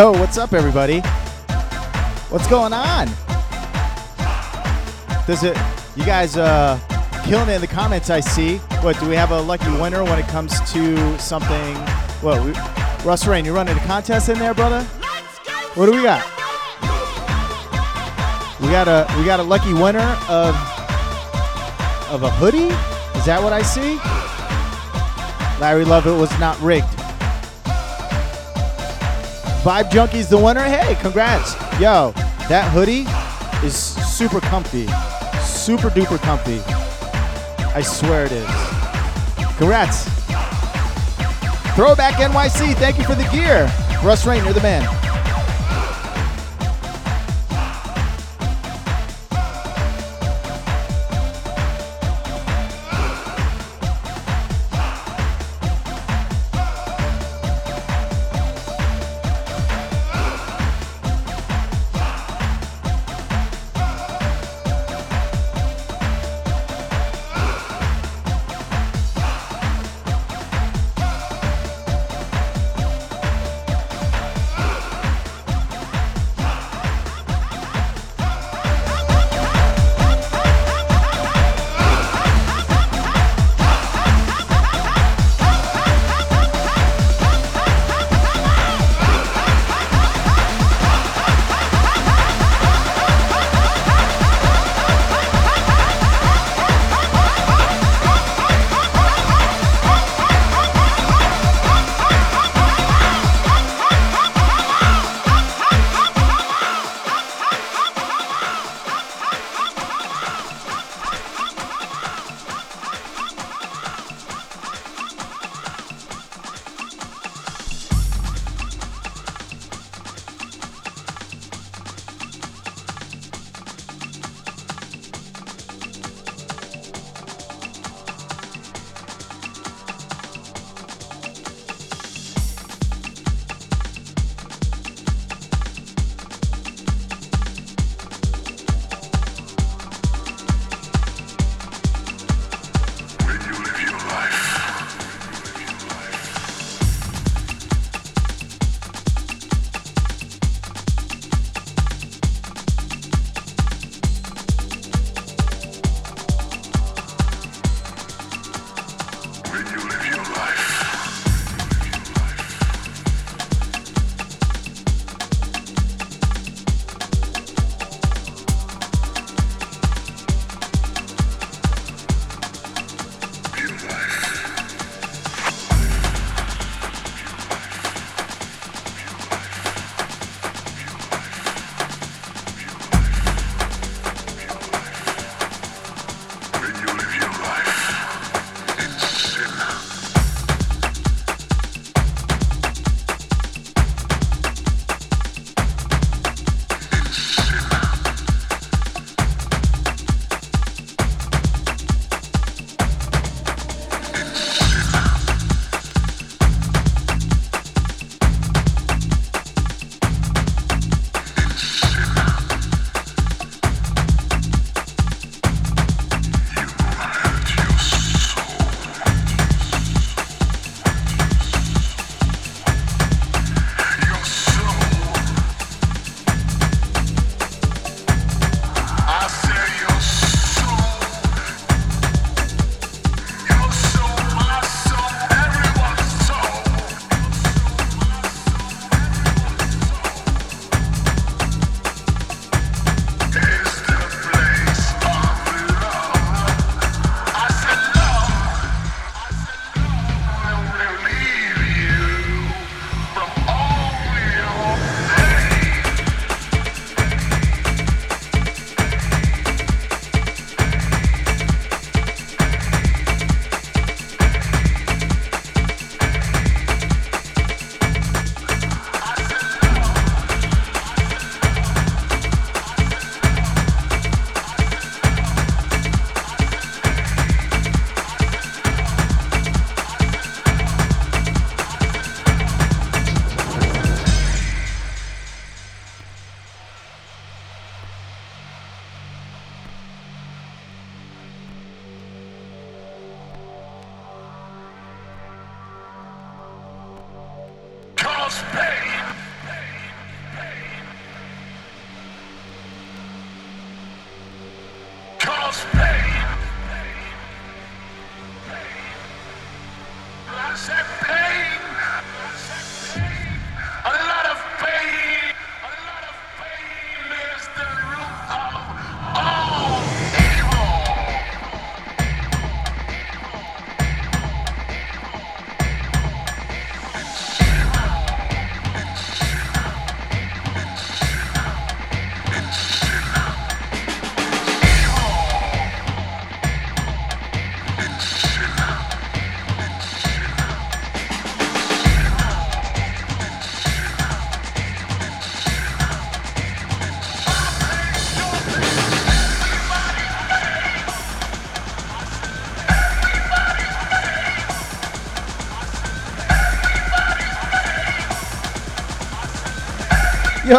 Yo, what's up, everybody? What's going on? Does it? You guys uh, killing it in the comments? I see. What do we have a lucky winner when it comes to something? What? We, Russ Rain, you running a contest in there, brother? What do we got? We got a we got a lucky winner of of a hoodie. Is that what I see? Larry Lovett was not rigged. Vibe Junkie's the winner. Hey, congrats. Yo, that hoodie is super comfy. Super duper comfy. I swear it is. Congrats. Throwback NYC, thank you for the gear. Russ Rain, you're the man.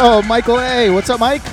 Yo, Michael A. What's up, Mike?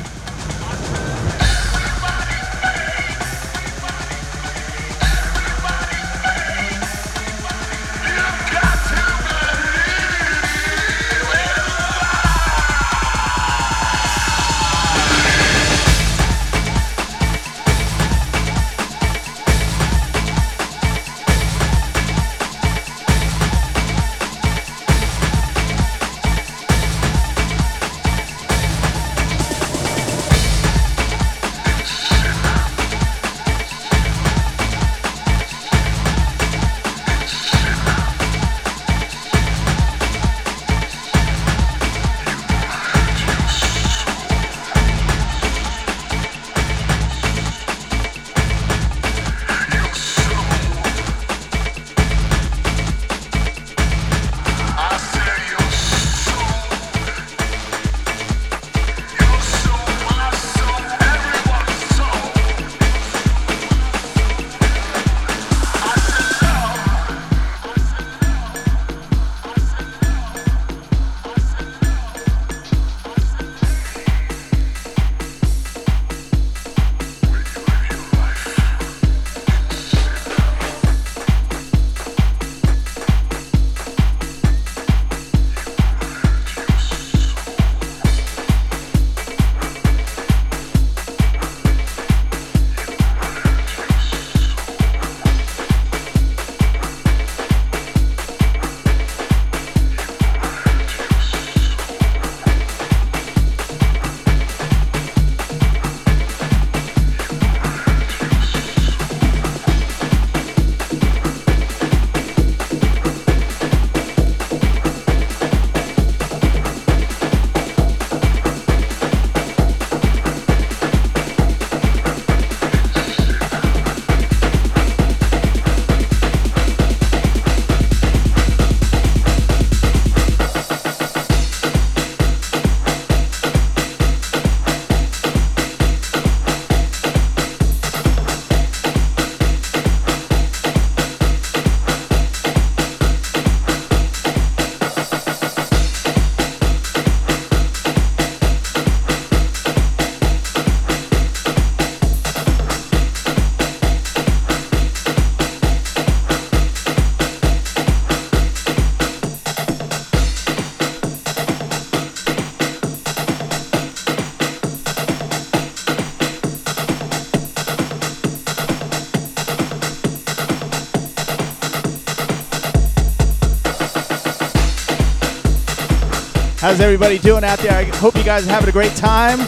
How's everybody doing out there? I hope you guys are having a great time. I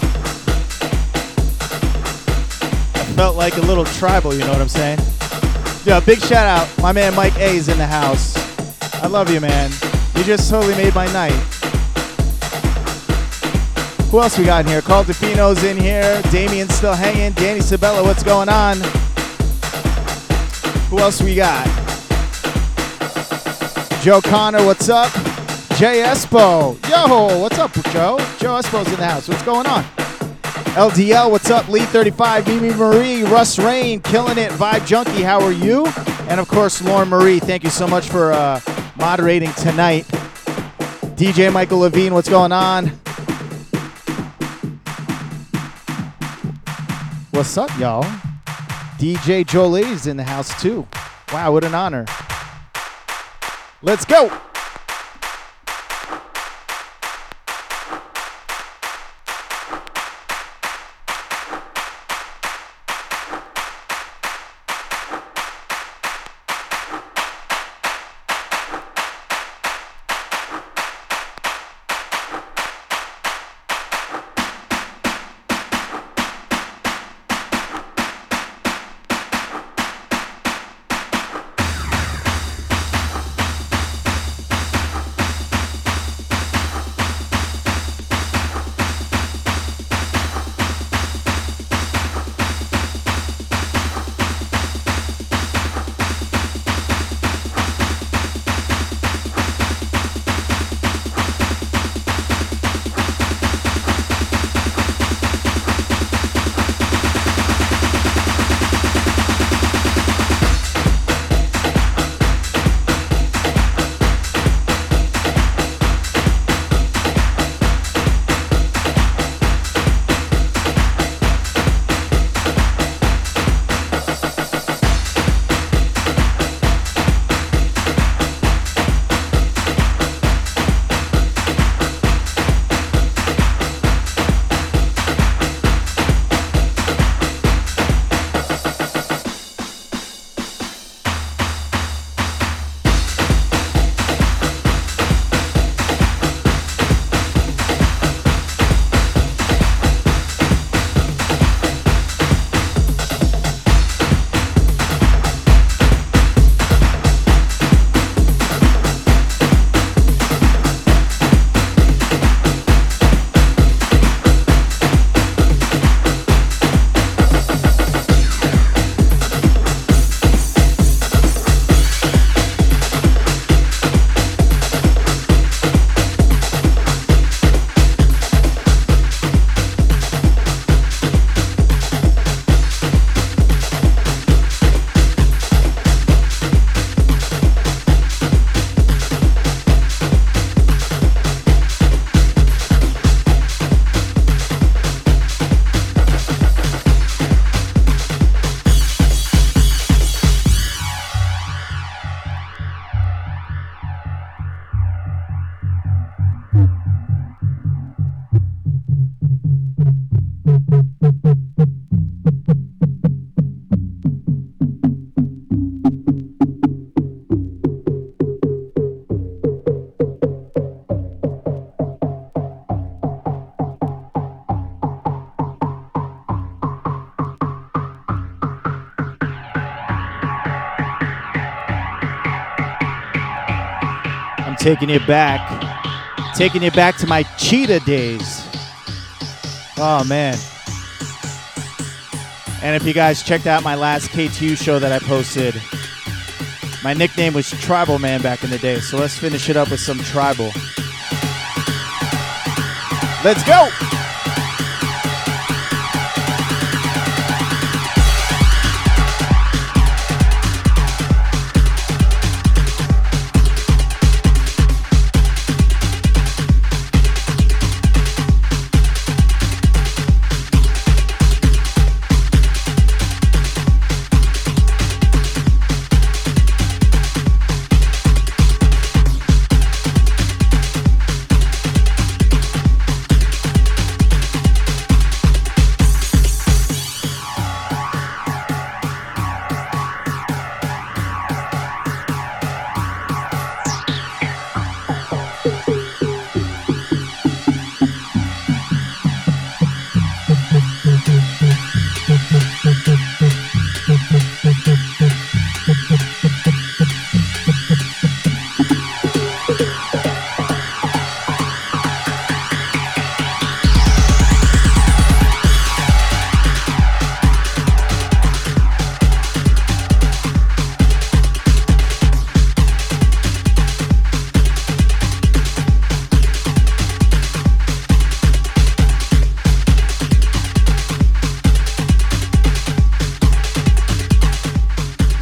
felt like a little tribal, you know what I'm saying? Yeah, big shout out. My man Mike A is in the house. I love you, man. You just totally made my night. Who else we got in here? Carl DeFino's in here. Damien's still hanging. Danny Sabella, what's going on? Who else we got? Joe Connor, what's up? Jay Espo. Yo, what's up, Joe? Joe Espo's in the house. What's going on? LDL, what's up? Lee 35, Mimi Marie, Russ Rain, killing it. Vibe Junkie, how are you? And of course, Lauren Marie, thank you so much for uh, moderating tonight. DJ Michael Levine, what's going on? What's up, y'all? DJ Jolie's in the house too. Wow, what an honor. Let's go. Taking you back, taking you back to my cheetah days. Oh man. And if you guys checked out my last KTU show that I posted, my nickname was Tribal Man back in the day. So let's finish it up with some tribal. Let's go!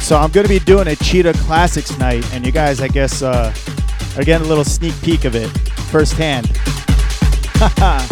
So I'm going to be doing a Cheetah Classics night, and you guys, I guess, uh, are getting a little sneak peek of it firsthand. [laughs]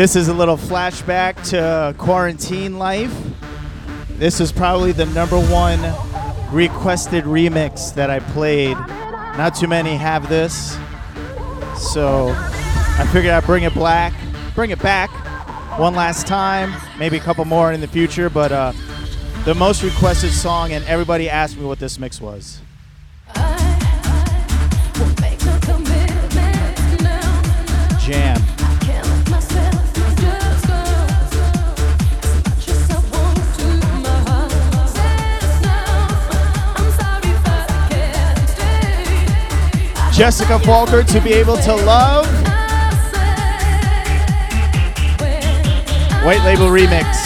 This is a little flashback to quarantine life. This is probably the number one requested remix that I played. Not too many have this. So I figured I'd bring it black, bring it back one last time, maybe a couple more in the future, but uh, the most requested song, and everybody asked me what this mix was. Jam. Jessica Folcker to be able to love. White Label Remix.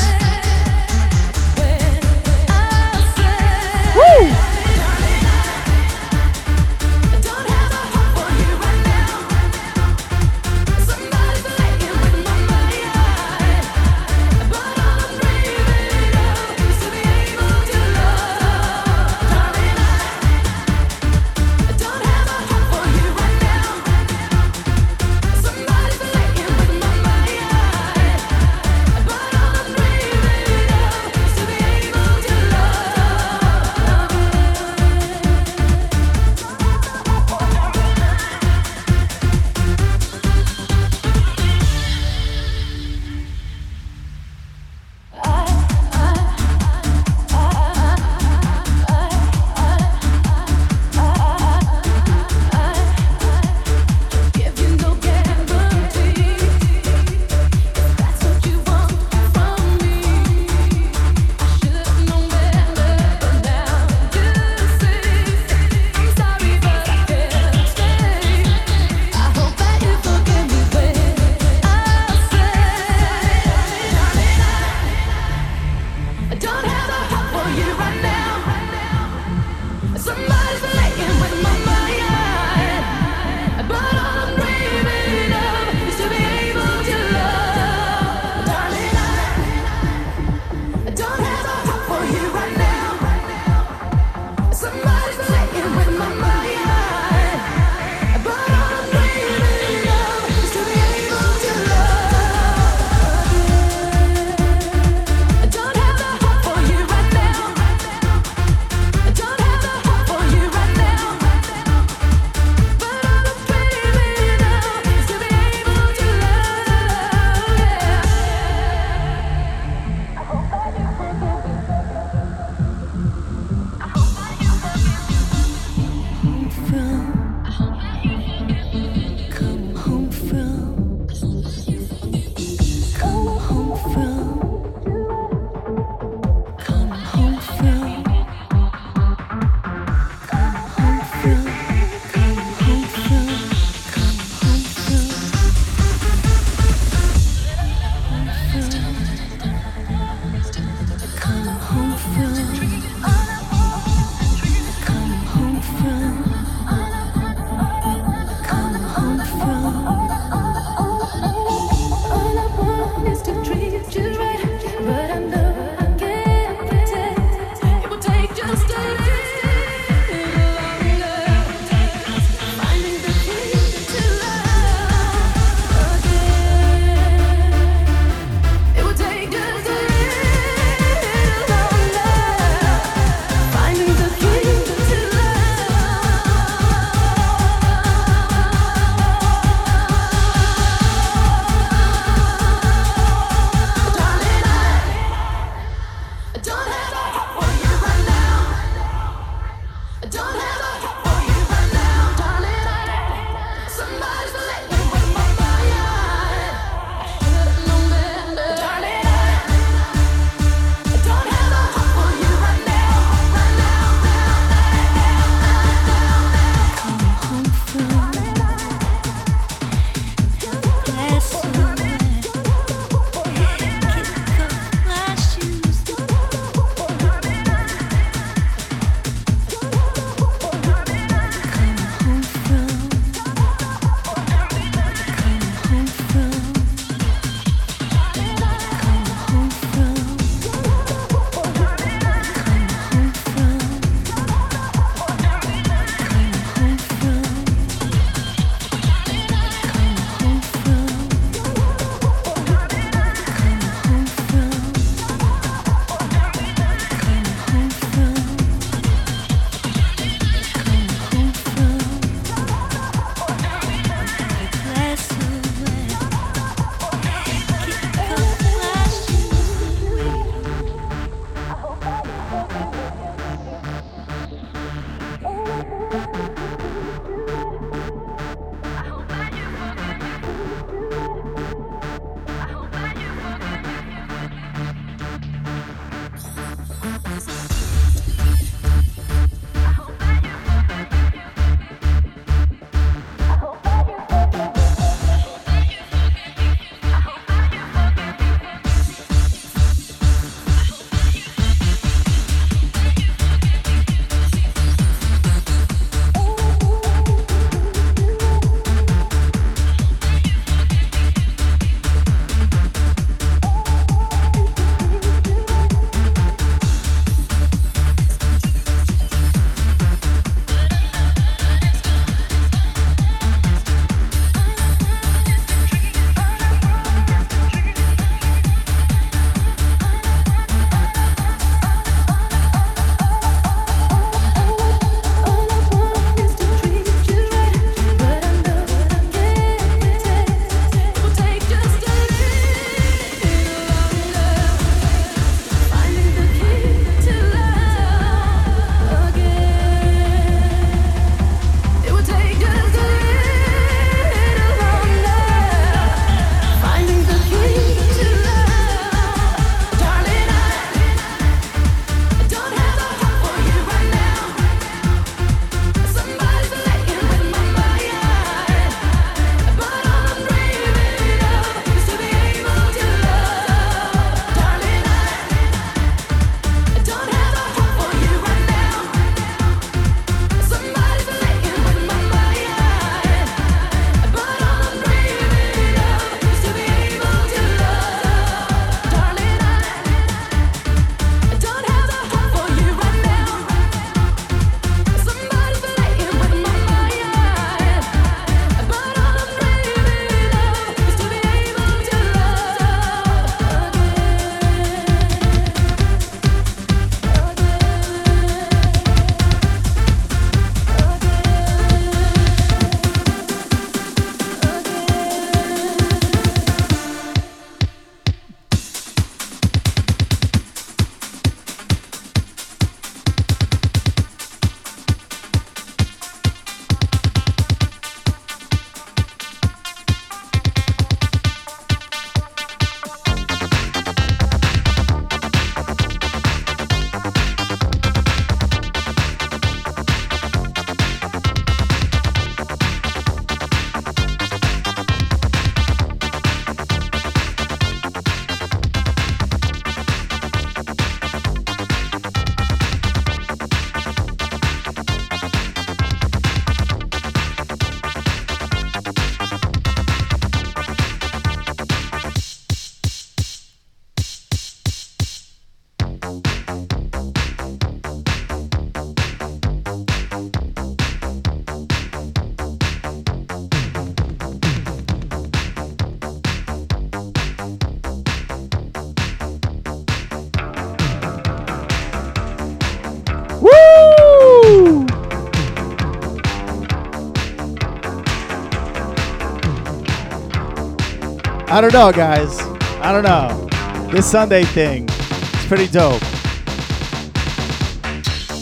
I don't know, guys. I don't know. This Sunday thing, it's pretty dope.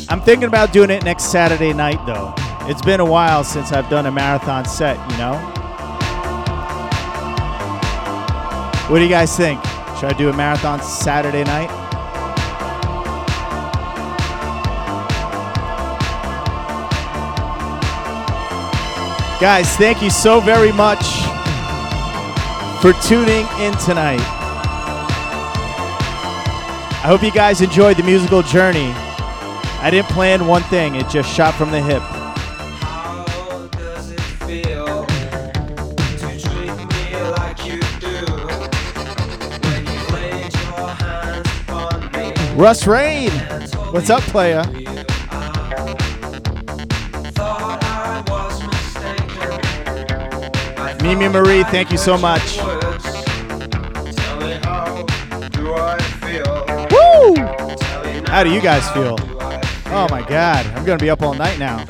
I'm thinking about doing it next Saturday night, though. It's been a while since I've done a marathon set, you know? What do you guys think? Should I do a marathon Saturday night? Guys, thank you so very much for tuning in tonight. I hope you guys enjoyed the musical journey. I didn't plan one thing, it just shot from the hip. Russ Rain, what's up, playa? Mimi Marie, thank you so much. How do you guys feel? Oh my God, I'm gonna be up all night now.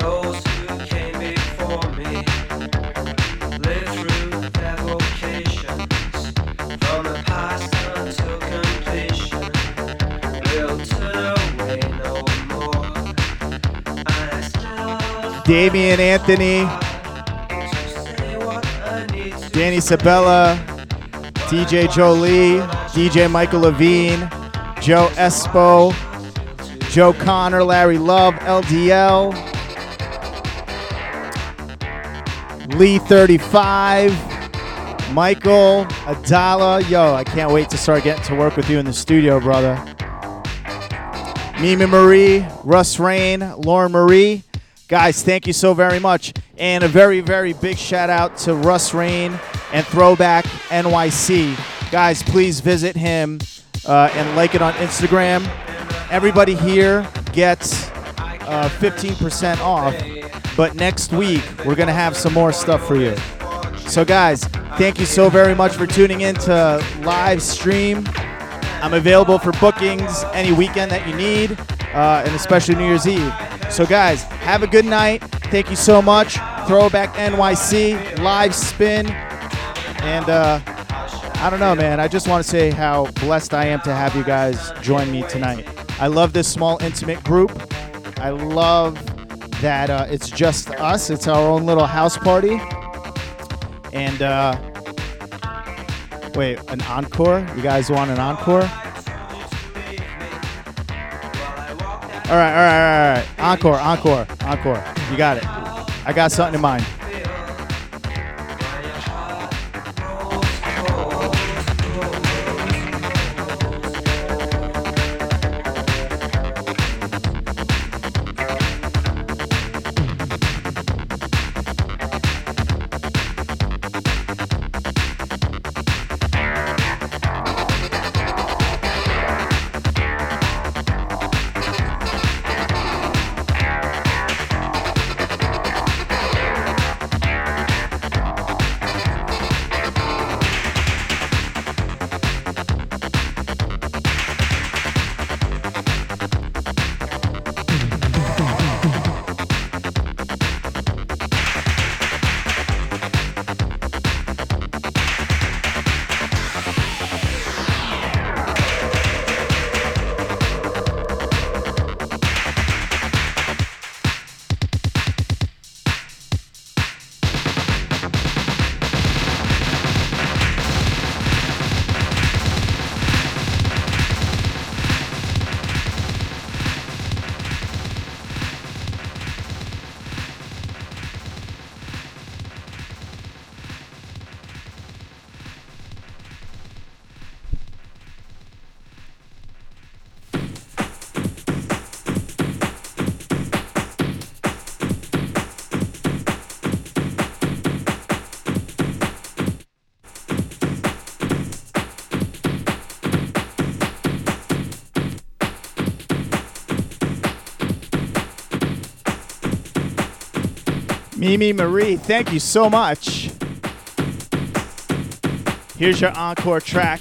Damian Anthony, Danny Sabella, DJ Jolie, DJ Michael Levine, Joe Espo, Joe Connor, Larry Love, LDL, Lee 35, Michael, Adala. Yo, I can't wait to start getting to work with you in the studio, brother. Mimi Marie, Russ Rain, Lauren Marie. Guys, thank you so very much. And a very, very big shout out to Russ Rain and Throwback NYC. Guys, please visit him uh, and like it on Instagram. Everybody here gets uh, 15% off, but next week we're going to have some more stuff for you. So, guys, thank you so very much for tuning in to live stream. I'm available for bookings any weekend that you need, uh, and especially New Year's Eve. So, guys, have a good night. Thank you so much. Throwback NYC, live spin. And uh, I don't know, man. I just want to say how blessed I am to have you guys join me tonight. I love this small, intimate group. I love that uh, it's just us, it's our own little house party. And uh, wait, an encore? You guys want an encore? All right, all right, all right. Encore, encore, encore. You got it. I got something in mind. Mimi Marie, thank you so much. Here's your encore track.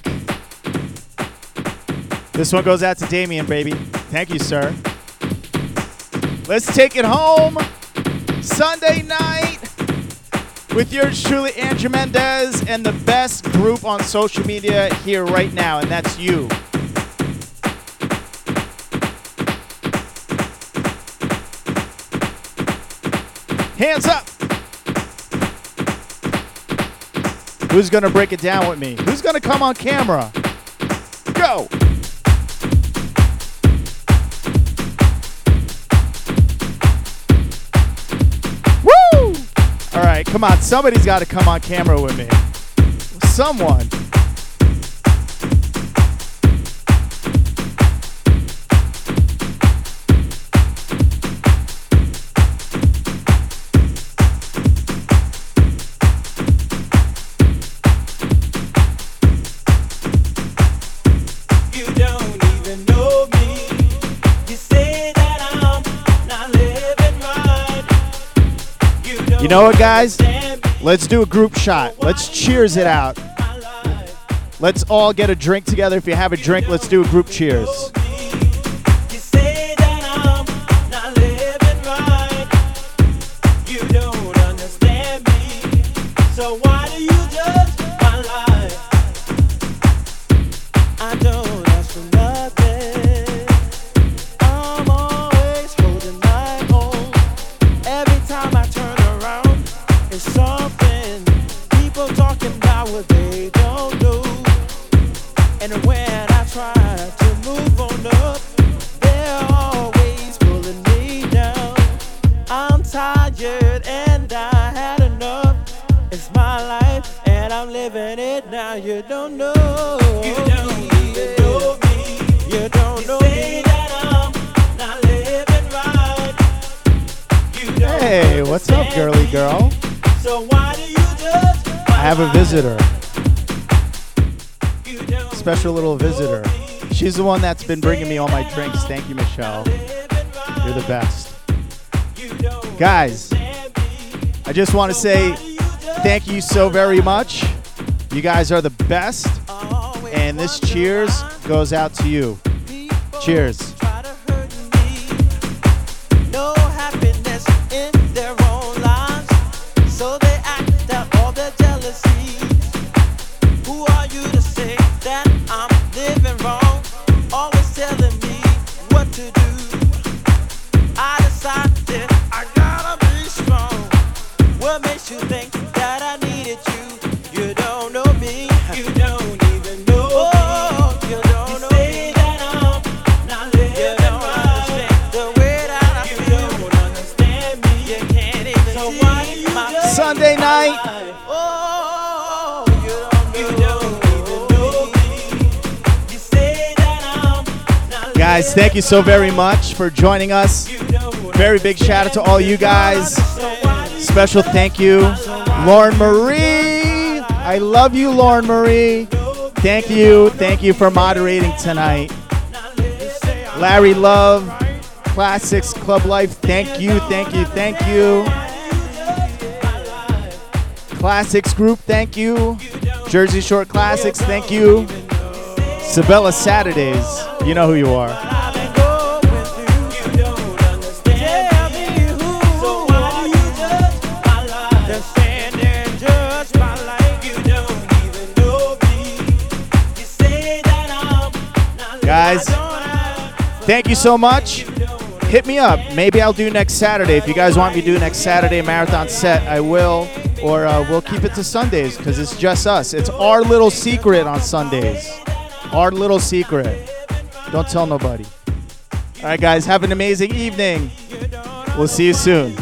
This one goes out to Damien, baby. Thank you, sir. Let's take it home. Sunday night. with yours truly, Andrew Mendez, and the best group on social media here right now, and that's you. Hands up! Who's gonna break it down with me? Who's gonna come on camera? Go! Woo! All right, come on. Somebody's got to come on camera with me. Someone. Know what, guys? Let's do a group shot. Let's cheers it out. Let's all get a drink together. If you have a drink, let's do a group cheers. She's the one that's been bringing me all my drinks. Thank you, Michelle. You're the best. Guys, I just want to say thank you so very much. You guys are the best. And this cheers goes out to you. Cheers. Guys, thank you so very much for joining us. Very big shout out to all you guys. Special thank you, Lauren Marie. I love you, Lauren Marie. Thank you. Thank you for moderating tonight. Larry Love, Classics Club Life. Thank you. Thank you. Thank you. Classics Group. Thank you. Jersey Shore Classics. Thank you. Sabella Saturdays. You know who you are. Thank you so much. Hit me up. Maybe I'll do next Saturday. If you guys want me to do next Saturday marathon set, I will. Or uh, we'll keep it to Sundays because it's just us. It's our little secret on Sundays. Our little secret. Don't tell nobody. All right, guys. Have an amazing evening. We'll see you soon.